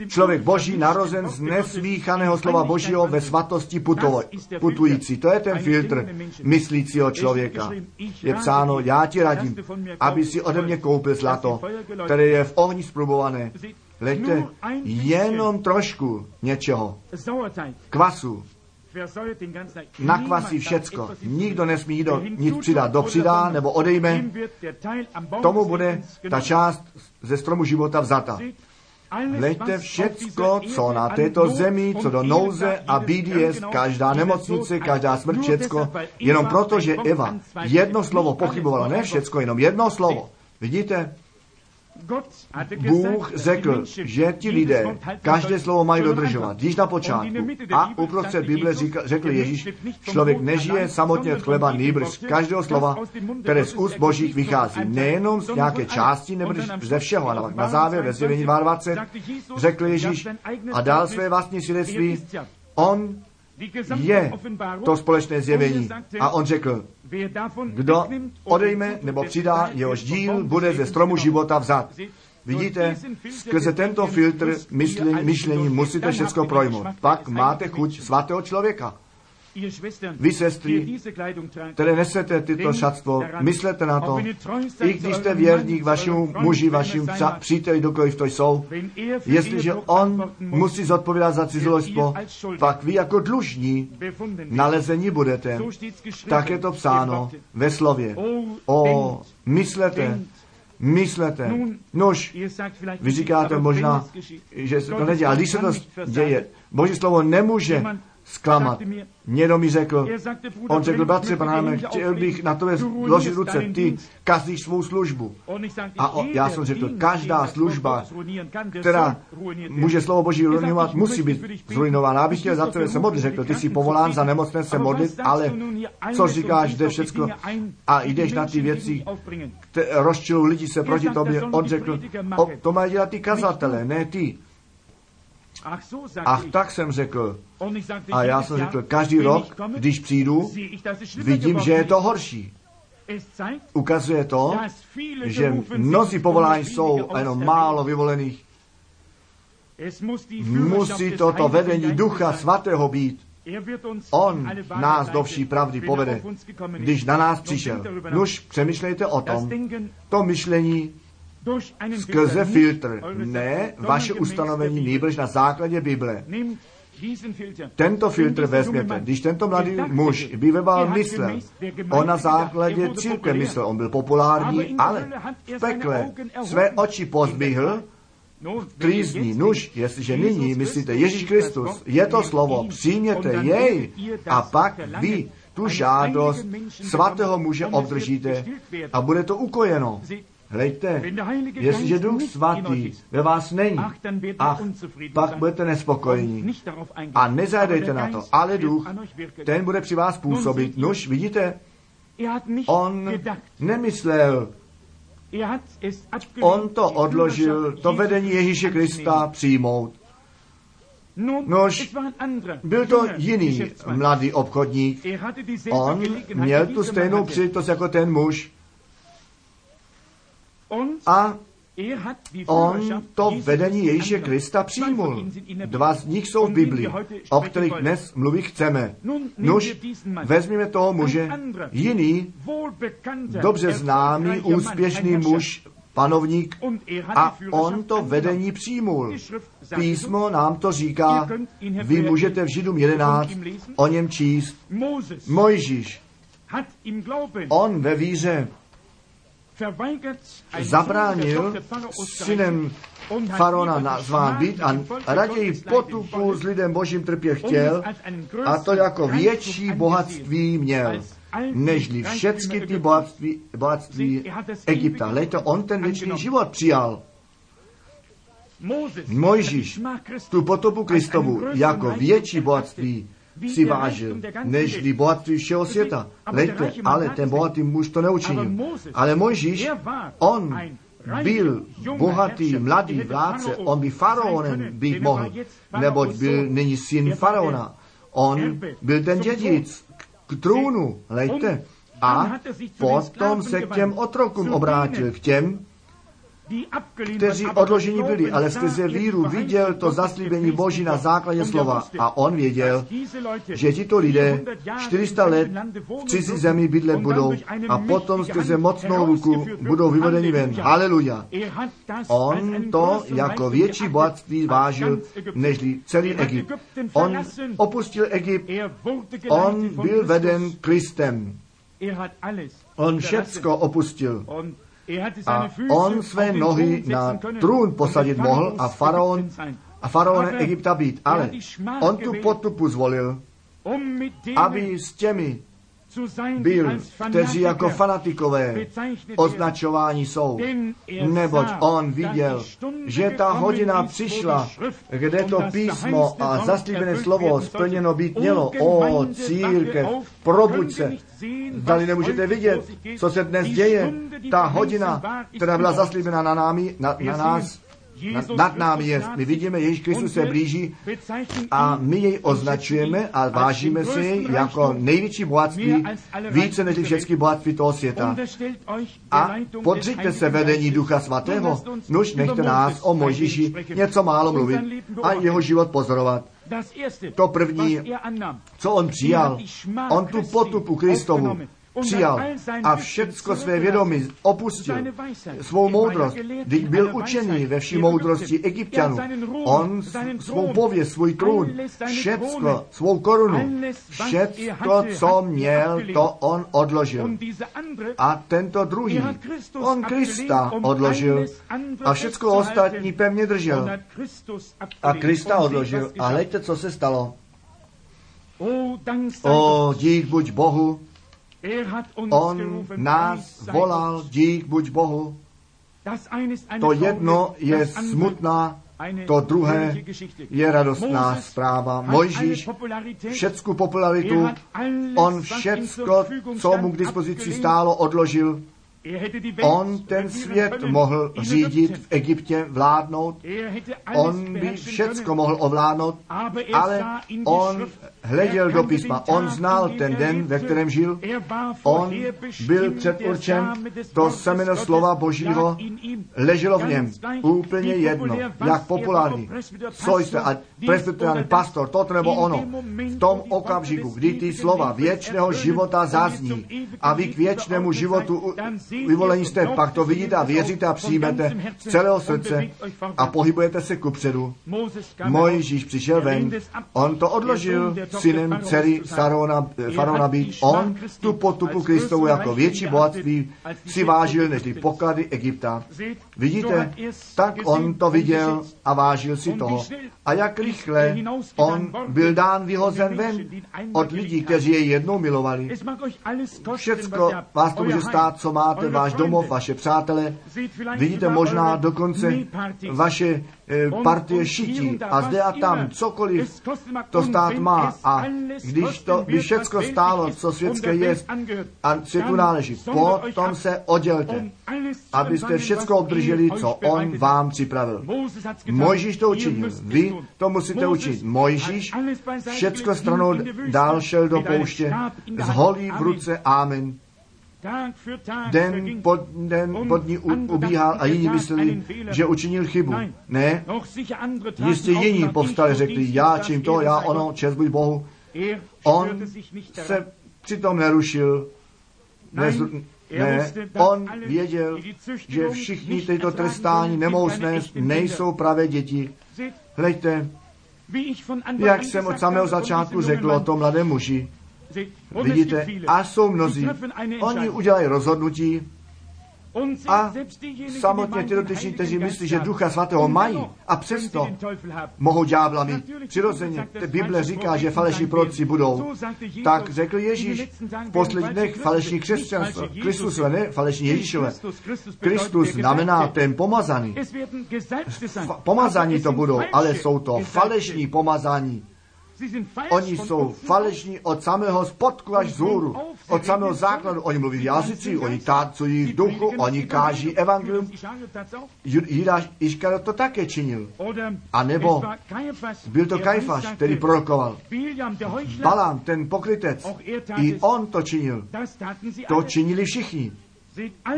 člověk boží narozen z nesmíchaného slova božího ve svatosti putovo, putující. To je ten filtr myslícího člověka. Je psáno, já ti radím, aby si ode mě koupil zlato, které je v ohni zprobované. Hleďte, jenom trošku něčeho. Kvasu. Nakvasí všecko. Nikdo nesmí do, nic přidat. Do přidá nebo odejme. Tomu bude ta část ze stromu života vzata. Hleďte všecko, co na této zemi, co do nouze a bídy je, každá nemocnice, každá smrt, všecko, jenom proto, že Eva jedno slovo pochybovala, ne všecko, jenom jedno slovo. Vidíte? Bůh řekl, že ti lidé každé slovo mají dodržovat. Již na počátku. A uprostřed Bible řekl Ježíš, člověk nežije samotně od chleba, nýbrž každého slova, které z úst božích vychází. Nejenom z nějaké části, nebo ze všeho. Ale na závěr ve zjevení 22 řekl Ježíš a dal své vlastní svědectví. On je to společné zjevení. A on řekl, kdo odejme nebo přidá, jehož díl bude ze stromu života vzat. Vidíte, skrze tento filtr myšlení, myšlení musíte všechno projmout. Pak máte chuť svatého člověka. Vy, sestry, které nesete tyto šatstvo, myslete na to, i když jste věrní k vašemu muži, vašim příteli, dokoliv to jsou, jestliže on musí zodpovídat za cizoložstvo, pak vy jako dlužní nalezení budete. Tak je to psáno ve slově. O, myslete, myslete. Nož, vy říkáte možná, že se to nedělá. Když se to děje, Boží slovo nemůže zklamat. Někdo mi řekl, on řekl, bratře, pane, chtěl bych na tebe vložit ruce, ty kazíš svou službu. A o, já jsem řekl, každá služba, která může slovo Boží ruinovat, musí být zruinována. Já bych chtěl za tebe se modlit, řekl, ty jsi povolán za nemocné se modlit, ale co říkáš, jde všechno a jdeš na ty věci, rozčilují lidi se proti tobě. On řekl, o, to mají dělat ty kazatele, ne ty. Ach, tak jsem řekl. A já jsem řekl, každý rok, když přijdu, vidím, že je to horší. Ukazuje to, že mnozí povolání jsou jenom málo vyvolených. Musí toto vedení Ducha Svatého být. On nás do vší pravdy povede, když na nás přišel. Nuž, přemýšlejte o tom. To myšlení skrze filtr, ne vaše ustanovení, nýbrž na základě Bible. Tento filtr vezměte. Když tento mladý muž by vebal myslel, on na základě církve myslel, on byl populární, ale v pekle své oči pozbyhl, trýzní. Nuž, jestliže nyní myslíte Ježíš Kristus, je to slovo, přijměte jej a pak vy tu žádost svatého muže obdržíte a bude to ukojeno. Hlejte, jestliže Duch Svatý ve vás není, ach, pak budete nespokojení. A nezajdejte na to, ale Duch, ten bude při vás působit. Nuž, vidíte, on nemyslel, on to odložil, to vedení Ježíše Krista přijmout. Nož, byl to jiný mladý obchodník. On měl tu stejnou příležitost jako ten muž. A on to vedení Ježíše Krista přijmul. Dva z nich jsou v Biblii, o kterých dnes mluvit chceme. Nuž, vezměme toho muže, jiný, dobře známý, úspěšný muž, panovník, a on to vedení přijmul. Písmo nám to říká, vy můžete v Židům 11 o něm číst. Mojžíš, on ve víře zabránil synem Farona nazván být a raději potupu s lidem božím trpě chtěl a to jako větší bohatství měl nežli všechny ty bohatství, bohatství Egypta. Leto on ten věčný život přijal. Mojžíš tu potopu Kristovu jako větší bohatství si vážil, než bohatství všeho světa. Leďte, ale ten bohatý muž to neučinil. Ale Mojžíš, on byl bohatý mladý vládce, on by faraonem být mohl, neboť byl nyní syn faraona. On byl ten dědic k trůnu, lejte. A potom se k těm otrokům obrátil, k těm, kteří odložení byli, ale skrze víru viděl to zaslíbení Boží na základě slova. A on věděl, že tito lidé 400 let v cizí zemi bydlet budou a potom skrze mocnou ruku budou vyvedeni ven. Haleluja. On to jako větší bohatství vážil, nežli celý Egypt. On opustil Egypt, on byl veden Kristem. On všecko opustil. A on své nohy na trůn posadit mohl a faraon, a faraon Egypta být. Ale on tu potupu zvolil, aby s těmi, byl, kteří jako fanatikové označováni jsou. Neboť on viděl, že ta hodina přišla, kde to písmo a zaslíbené slovo splněno být mělo. O, církev, probuď se. Zdali nemůžete vidět, co se dnes děje. Ta hodina, která byla zaslíbena na, námi, na, na nás, nad námi je. My vidíme, Ježíš Kristus se blíží a my jej označujeme a vážíme si jej jako největší bohatství, více než všechny bohatství toho světa. A podřiďte se vedení Ducha Svatého, nuž nechte nás o Mojžíši něco málo mluvit a jeho život pozorovat. To první, co on přijal, on tu potupu Kristovu přijal a všecko své vědomí opustil, svou moudrost, když byl učený ve vší moudrosti egyptianů. On svou pověst, svůj trůn, všecko, svou korunu, všecko, co měl, to on odložil. A tento druhý, on Krista odložil a všecko ostatní pevně držel. A Krista odložil. A hleďte, co se stalo. O, dík buď Bohu, On nás volal, dík buď Bohu. To jedno je smutná, to druhé je radostná zpráva. Mojžíš všecku popularitu, on všecko, co mu k dispozici stálo, odložil On ten svět mohl řídit v Egyptě, vládnout, on by všecko mohl ovládnout, ale on hleděl do písma, on znal ten den, ve kterém žil, on byl předurčen, to semeno slova Božího leželo v něm, úplně jedno, jak populární, co jste, a presbyterián pastor, toto nebo ono, v tom okamžiku, kdy ty slova věčného života zazní a vy k věčnému životu vyvolení jste, pak to vidíte a věříte a přijmete z celého srdce a pohybujete se kupředu. Mojžíš přišel ven, on to odložil synem dcery faraona být. On tu potupu Kristovu jako větší bohatství si vážil než ty poklady Egypta. Vidíte, tak on to viděl a vážil si toho. A jak rychle on byl dán vyhozen ven od lidí, kteří jej jednou milovali. Všecko vás to může stát, co máte, váš domov, vaše přátele. Vidíte možná dokonce vaše e, partie šití a zde a tam cokoliv to stát má a když to by všecko stálo, co světské je a světu náleží, potom se oddělte, abyste všecko obdrželi, co on vám připravil. Mojžíš to učinil, vy to musíte učit. Mojžíš všecko stranou dál šel do pouště, z holí v ruce, amen. Den pod, den pod ní ubíhal a jiní mysleli, že učinil chybu. Ne, jistě jiní povstali, řekli, já čím to, já ono, čest buď Bohu. On se přitom nerušil, nezl, ne, on věděl, že všichni tyto trestání nemohou snést, nejsou pravé děti. Hleďte, jak jsem od samého začátku řekl o tom mladém muži, Vidíte, a jsou mnozí, oni udělají rozhodnutí a samotně ty dotyční, kteří myslí, že Ducha Svatého mají a přesto mohou ďábla mít. Přirozeně, Bible říká, že falešní proroci budou. Tak řekl Ježíš v posledních dnech falešní křesťanstvo. Kristus, ne falešní Ježíšové. Kristus znamená ten pomazaný. Pomazaní to budou, ale jsou to falešní pomazání. Oni jsou falešní od samého spodku až zhůru, od samého základu. Oni mluví v jazyci, oni tácují v duchu, oni káží evangelium. Jidáš Iškar to také činil. A nebo byl to Kajfaš, který prorokoval. Balám, ten pokrytec, i on to činil. To činili všichni.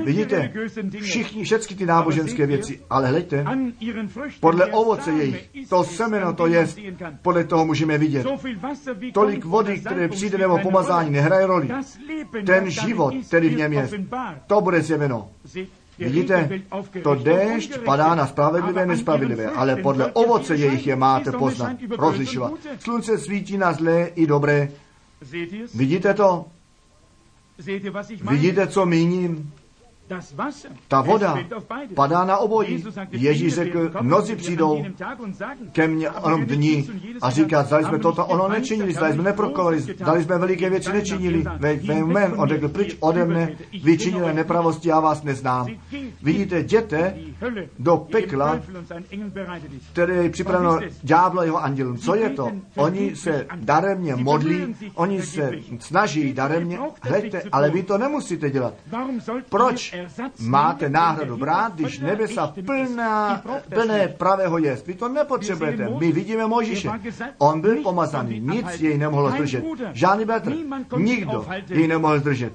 Vidíte, všichni, všechny ty náboženské věci, ale hleďte, podle ovoce jejich, to semeno to je, podle toho můžeme vidět. Tolik vody, které přijde nebo pomazání, nehraje roli. Ten život, který v něm je, to bude zjeveno. Vidíte, to déšť padá na spravedlivé nespravedlivé, ale podle ovoce jejich je máte poznat, rozlišovat. Slunce svítí na zlé i dobré. Vidíte to? Vidíte, co míním? Ta voda padá na obojí. Ježíš řekl, mnozí přijdou ke mně onom dní a říkat, zdali jsme toto ono nečinili, zdali jsme neprokovali, zdali jsme veliké věci nečinili. Ve ve jmén, on řekl, pryč ode mne, vy činili nepravosti, já vás neznám. Vidíte, jděte do pekla, které je připraveno ďáblo jeho andělům. Co je to? Oni se daremně modlí, oni se snaží daremně, hleďte, ale vy to nemusíte dělat. Proč máte náhradu brát, když nebesa plná, plné pravého jest? Vy to nepotřebujete. My vidíme Mojžíše. On byl pomazaný, nic jej nemohlo zdržet. Žádný Petr, nikdo jej nemohl zdržet.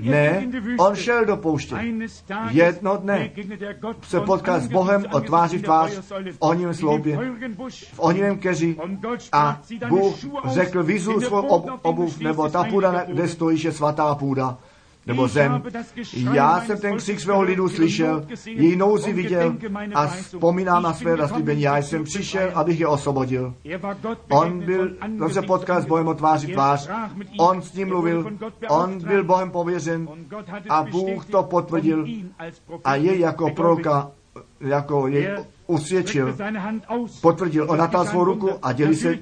Ne, on šel do pouště. Jedno dne se potkal s Bohem o tváři v tvář v oním sloupě, v onivém keři a Bůh řekl, vyzu svou ob, obuv, nebo ta půda, kde stojíš, je svatá půda nebo zem. Já jsem ten křik svého lidu slyšel, její nouzi viděl a vzpomínám na své zaslíbení. Já jsem přišel, abych je osvobodil. On byl, on se potkal s Bohem o tváři tvář, on s ním mluvil, on byl Bohem pověřen a Bůh to potvrdil. a je jako proroka, jako jej usvědčil, potvrdil, on natáhl svou ruku a děli se,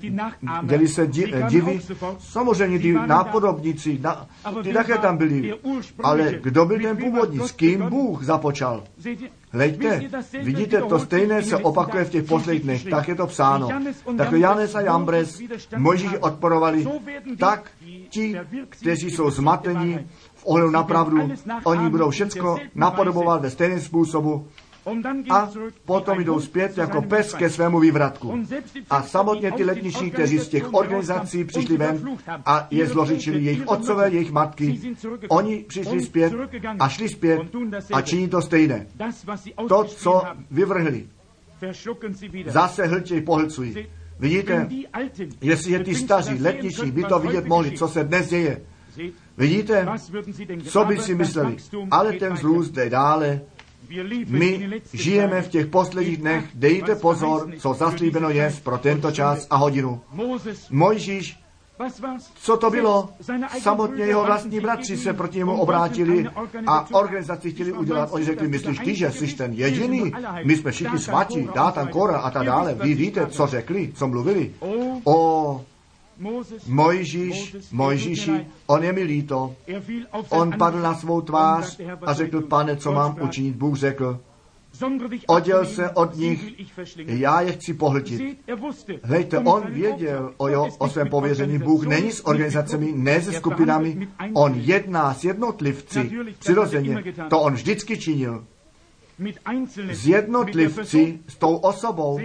děli se divy. Samozřejmě ty nápodobníci, na, ty také tam byli. Ale kdo byl ten původní? S kým Bůh započal? Hleďte, vidíte, to stejné se opakuje v těch posledních dnech, tak je to psáno. Tak Janes a Jambres Mojžíši odporovali, tak ti, kteří jsou zmatení v ohledu na pravdu, oni budou všecko napodobovat ve stejném způsobu, a potom jdou zpět jako pes ke svému vývratku. A samotně ty letniční, kteří z těch organizací přišli ven a je zlořičili jejich otcové, jejich matky, oni přišli zpět a šli zpět a činí to stejné. To, co vyvrhli, zase hltěj pohlcují. Vidíte, jestli ty staří, letniční by to vidět mohli, co se dnes děje. Vidíte, co by si mysleli? Ale ten zrůst jde dále my žijeme v těch posledních dnech, dejte pozor, co zaslíbeno je pro tento čas a hodinu. Mojžíš co to bylo? Samotně jeho vlastní bratři se proti němu obrátili a organizaci chtěli udělat. Oni řekli, myslíš ty, že jsi ten jediný? My jsme všichni svatí, dá tam Kora a tak dále. Vy víte, co řekli, co mluvili? O Mojžíš, Mojžíši, on je mi líto. On padl na svou tvář a řekl, pane, co mám učinit? Bůh řekl, oděl se od nich, já je chci pohltit. Hejte, on věděl o, jo, o svém pověření. Bůh není s organizacemi, ne se skupinami, on jedná s jednotlivci. Přirozeně, to on vždycky činil s jednotlivci, s tou osobou.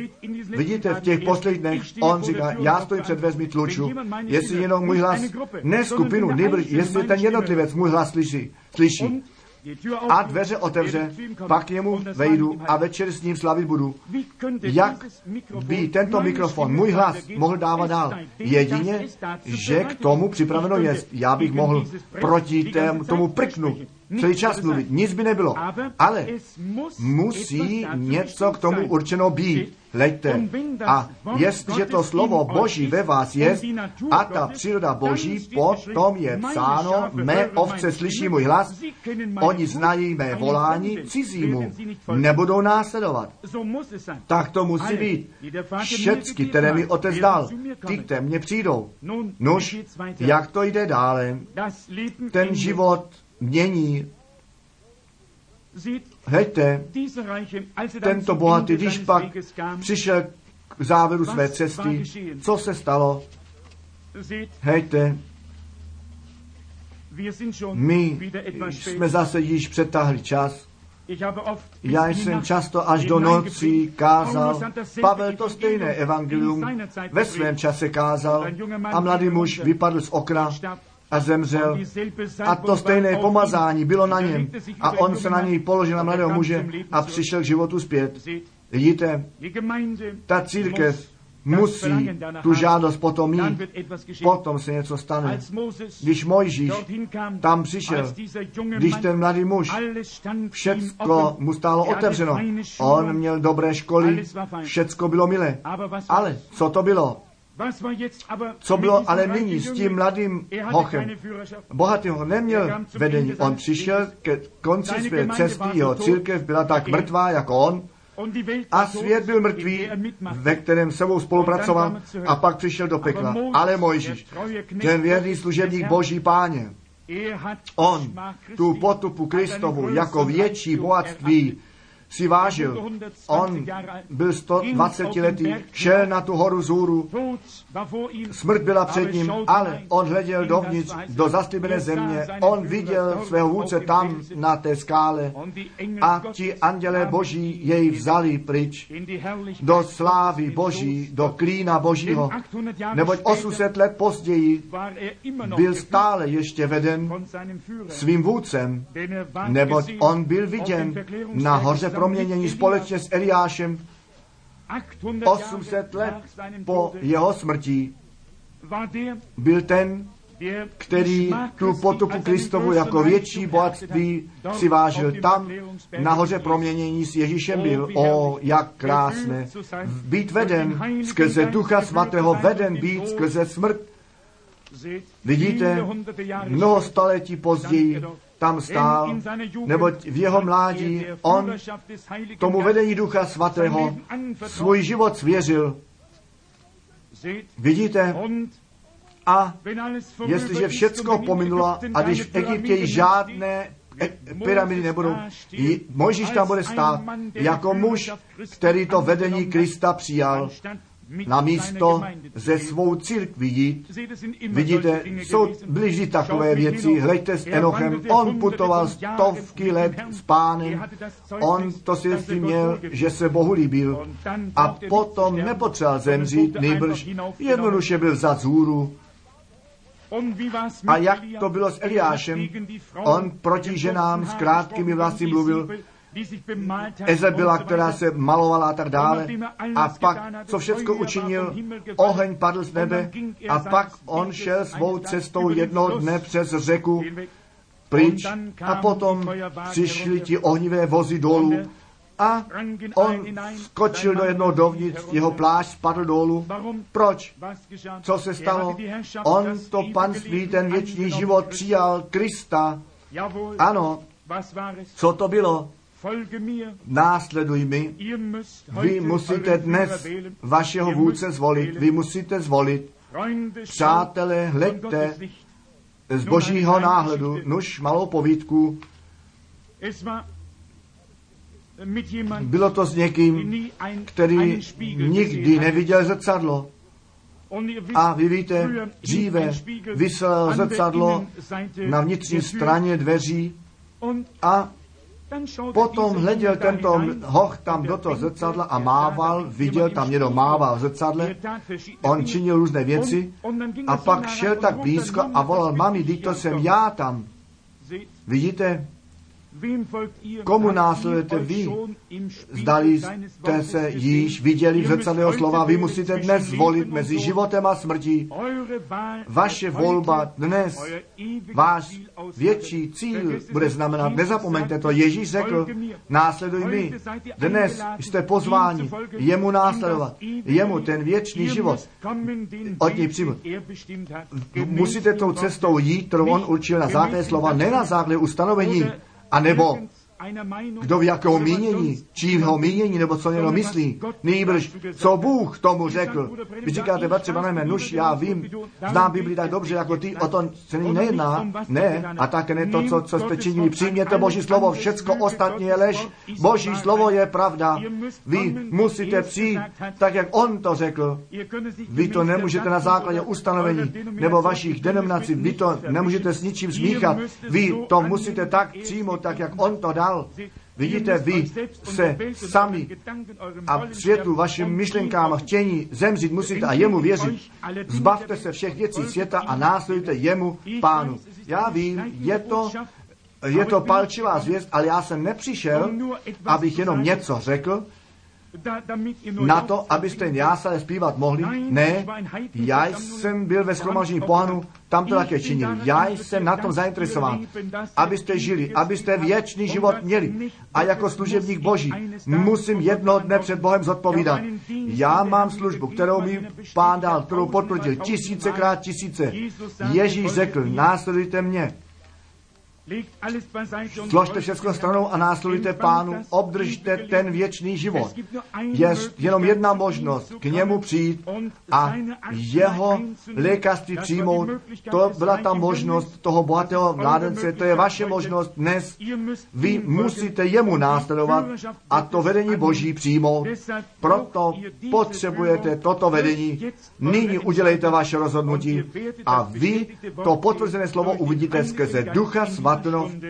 Vidíte, v těch posledních dnech on říká, já stojím před vezmi tluču, jestli jenom můj hlas, ne skupinu, nebyl, jestli ten jednotlivec můj hlas slyší, slyší. A dveře otevře, pak jemu vejdu a večer s ním slavit budu. Jak by tento mikrofon, můj hlas, mohl dávat dál? Jedině, že k tomu připraveno je. Já bych mohl proti tém, tomu prknu celý čas mluvit. Nic by nebylo. Ale musí něco k tomu určeno být. Leďte. A jestliže to slovo Boží ve vás je a ta příroda Boží, potom je psáno, mé ovce slyší můj hlas, oni znají mé volání cizímu, nebudou následovat. Tak to musí být. Všecky, které mi otec dal, ty ke mně přijdou. Nuž, jak to jde dále? Ten život mění. Hejte, tento bohatý, když pak přišel k závěru své cesty, co se stalo? Hejte, my jsme zase již přetáhli čas. Já jsem často až do nocí kázal. Pavel to stejné evangelium ve svém čase kázal. A mladý muž vypadl z okna a zemřel. A to stejné pomazání bylo na něm. A on se na něj položil na mladého muže a přišel k životu zpět. Vidíte, ta církev musí tu žádost potom mít. Potom se něco stane. Když Mojžíš tam přišel, když ten mladý muž, všecko mu stálo otevřeno. On měl dobré školy, všecko bylo milé. Ale co to bylo? Co bylo ale nyní s tím mladým hochem? Bohatý ho neměl vedení. On přišel ke konci své cesty, jeho církev byla tak mrtvá jako on. A svět byl mrtvý, ve kterém sebou spolupracoval a pak přišel do pekla. Ale Mojžíš, ten věrný služebník Boží páně, on tu potupu Kristovu jako větší bohatství si vážil. On byl 120 letý, šel na tu horu Zůru, smrt byla před ním, ale on hleděl dovnitř do zaslíbené země, on viděl svého vůdce tam na té skále. A ti andělé boží jej vzali pryč. Do slávy boží, do klína božího, neboť 800 let později byl stále ještě veden svým vůdcem, neboť on byl viděn na hoře proměnění společně s Eliášem 800 let po jeho smrti byl ten, který tu potupu Kristovu jako větší bohatství si vážil. Tam nahoře proměnění s Ježíšem byl. O, jak krásné. Být veden skrze Ducha Svatého, veden být skrze smrt. Vidíte, mnoho staletí později tam stál, neboť v jeho mládí on tomu vedení Ducha Svatého svůj život svěřil. Vidíte? A jestliže všecko pominulo a když v Egyptě již žádné pyramidy nebudou. Mojžíš tam bude stát jako muž, který to vedení Krista přijal na místo ze svou církví jít. Vidíte, jsou, vždy takové věci. Hleďte s Enochem, on putoval stovky let s pánem, on to svědectví měl, že se Bohu líbil. A potom nepotřeboval zemřít, nejbrž jednoduše byl za zůru. A jak to bylo s Eliášem, on proti ženám s krátkými vlasy mluvil, Ezebila, která se malovala a tak dále. A pak, co všechno učinil, oheň padl z nebe a pak on šel svou cestou jednoho dne přes řeku pryč a potom přišli ti ohnivé vozy dolů a on skočil do jednoho dovnitř, jeho plášť spadl dolů. Proč? Co se stalo? On to panství, ten věčný život přijal Krista. Ano, co to bylo? Následuj mi. Vy musíte dnes vašeho vůdce zvolit. Vy musíte zvolit. Přátelé, hleďte z božího náhledu, nuž malou povídku. Bylo to s někým, který nikdy neviděl zrcadlo. A vy víte, dříve vysel zrcadlo na vnitřní straně dveří a Potom hleděl tento hoch tam do toho zrcadla a mával, viděl tam někdo mával v zrcadle, on činil různé věci a pak šel tak blízko a volal, mami, teď to jsem já tam. Vidíte, Komu následujete vy? Zdali jste se již viděli v zrcadlého slova, vy musíte dnes zvolit mezi životem a smrtí. Vaše volba dnes, váš větší cíl bude znamenat, nezapomeňte to, Ježíš řekl, následuj mi. Dnes jste pozváni jemu následovat, jemu ten věčný život. od něj přijmout. Musíte tou cestou jít, kterou on určil na základě slova, ne na základě ustanovení, a nebo kdo v jakého mínění, čího mínění, nebo co někdo myslí, nejbrž, co Bůh tomu řekl. Vy říkáte, bratře, pane, nuž, já vím, znám Bibli tak dobře, jako ty, o tom se nejedná. Ne, a také ne to, co, co jste činili. Přijměte Boží slovo, všecko ostatní je lež. Boží slovo je pravda. Vy musíte přijít, tak jak On to řekl. Vy to nemůžete na základě ustanovení nebo vašich denominací, vy to nemůžete s ničím smíchat. Vy to musíte tak přijmout, tak jak On to dal dal. Vidíte, vy se sami a světu vašim myšlenkám a chtění zemřít musíte a jemu věřit. Zbavte se všech věcí světa a následujte jemu, pánu. Já vím, je to je to palčivá zvěst, ale já jsem nepřišel, abych jenom něco řekl, na to, abyste jen jásali zpívat mohli? Ne, já jsem byl ve schromaždění pohanu, tam to také činil. Já jsem na tom zainteresován, abyste žili, abyste věčný život měli. A jako služebník Boží musím jednoho dne před Bohem zodpovídat. Já mám službu, kterou mi pán dal, kterou potvrdil tisícekrát tisíce. Ježíš řekl, následujte mě. Složte všechno stranou a následujte pánu, obdržte ten věčný život. Je jenom jedna možnost, k němu přijít a jeho lékařství přijmout. To byla ta možnost toho bohatého mládence, to je vaše možnost dnes. Vy musíte jemu následovat a to vedení Boží přijmout. Proto potřebujete toto vedení. Nyní udělejte vaše rozhodnutí a vy to potvrzené slovo uvidíte skrze Ducha Svatého,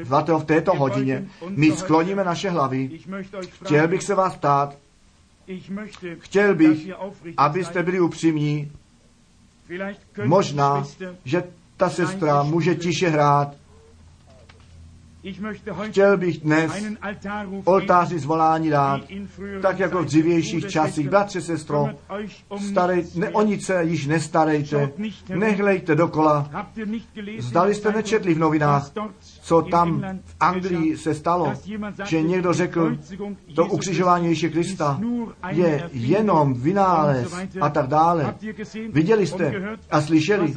svatého v této hodině. My skloníme naše hlavy. Chtěl bych se vás ptát, chtěl bych, abyste byli upřímní. Možná, že ta sestra může tiše hrát. Chtěl bych dnes oltáři zvolání dát, tak jako v dřívějších časích. Bratře, sestro, starej, ne, o nic se již nestarejte, nehlejte dokola. Zdali jste nečetli v novinách, co tam v Anglii se stalo, že někdo řekl, to ukřižování Ježíše Krista je jenom vynález a tak dále. Viděli jste a slyšeli,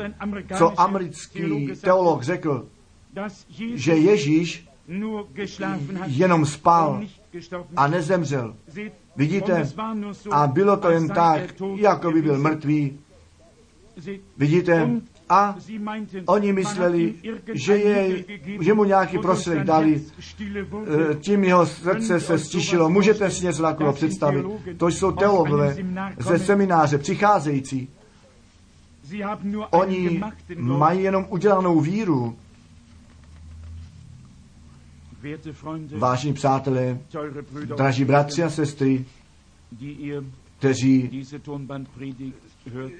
co americký teolog řekl, že Ježíš jenom spal a nezemřel. Vidíte? A bylo to jen tak, jako by byl mrtvý. Vidíte? A oni mysleli, že, je, že mu nějaký prostředek dali, tím jeho srdce se stišilo. Můžete si něco takového představit? To jsou teologové ze semináře přicházející. Oni mají jenom udělanou víru, Vážení přátelé, draží bratři a sestry, kteří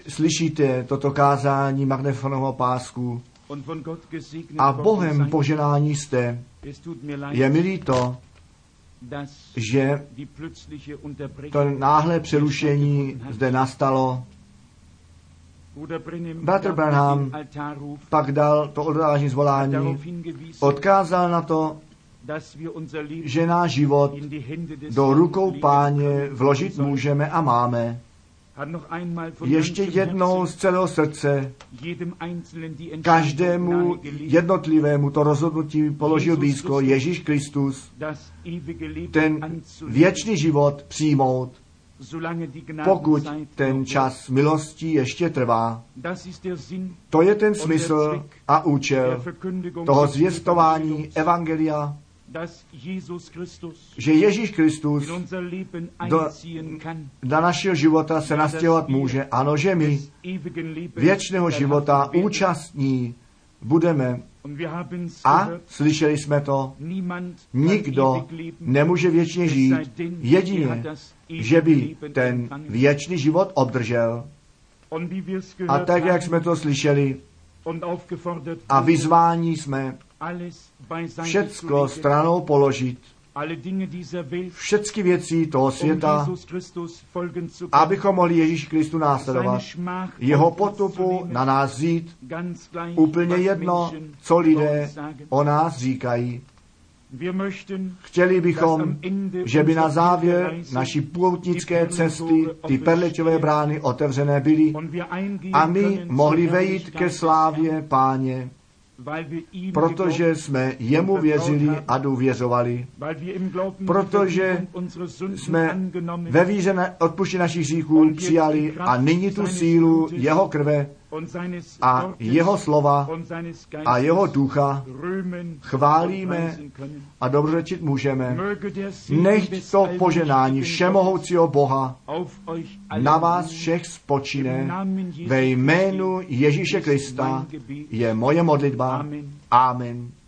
slyšíte toto kázání magnefonového pásku a Bohem poženání jste, je mi líto, že to náhle přerušení zde nastalo. Bratr Branham pak dal to odvážní zvolání, odkázal na to, že náš život do rukou páně vložit můžeme a máme. Ještě jednou z celého srdce každému jednotlivému to rozhodnutí položil blízko Ježíš Kristus, ten věčný život přijmout, pokud ten čas milostí ještě trvá. To je ten smysl a účel toho zvěstování Evangelia, že Ježíš Kristus do, do našeho života se nastěhovat může. Ano, že my věčného života účastní budeme. A slyšeli jsme to, nikdo nemůže věčně žít, jedině, že by ten věčný život obdržel. A tak, jak jsme to slyšeli a vyzvání jsme, všecko stranou položit, všechny věci toho světa, abychom mohli Ježíš Kristu následovat, jeho potupu na nás zít, úplně jedno, co lidé o nás říkají. Chtěli bychom, že by na závěr naší poutnické cesty ty perlečové brány otevřené byly a my mohli vejít ke slávě páně protože jsme jemu věřili a důvěřovali, protože jsme ve víře na odpuštění našich hříchů přijali a nyní tu sílu jeho krve a jeho slova a jeho ducha chválíme a dobročit můžeme. Nechť to poženání všemohoucího Boha na vás všech spočine ve jménu Ježíše Krista je moje modlitba. Amen.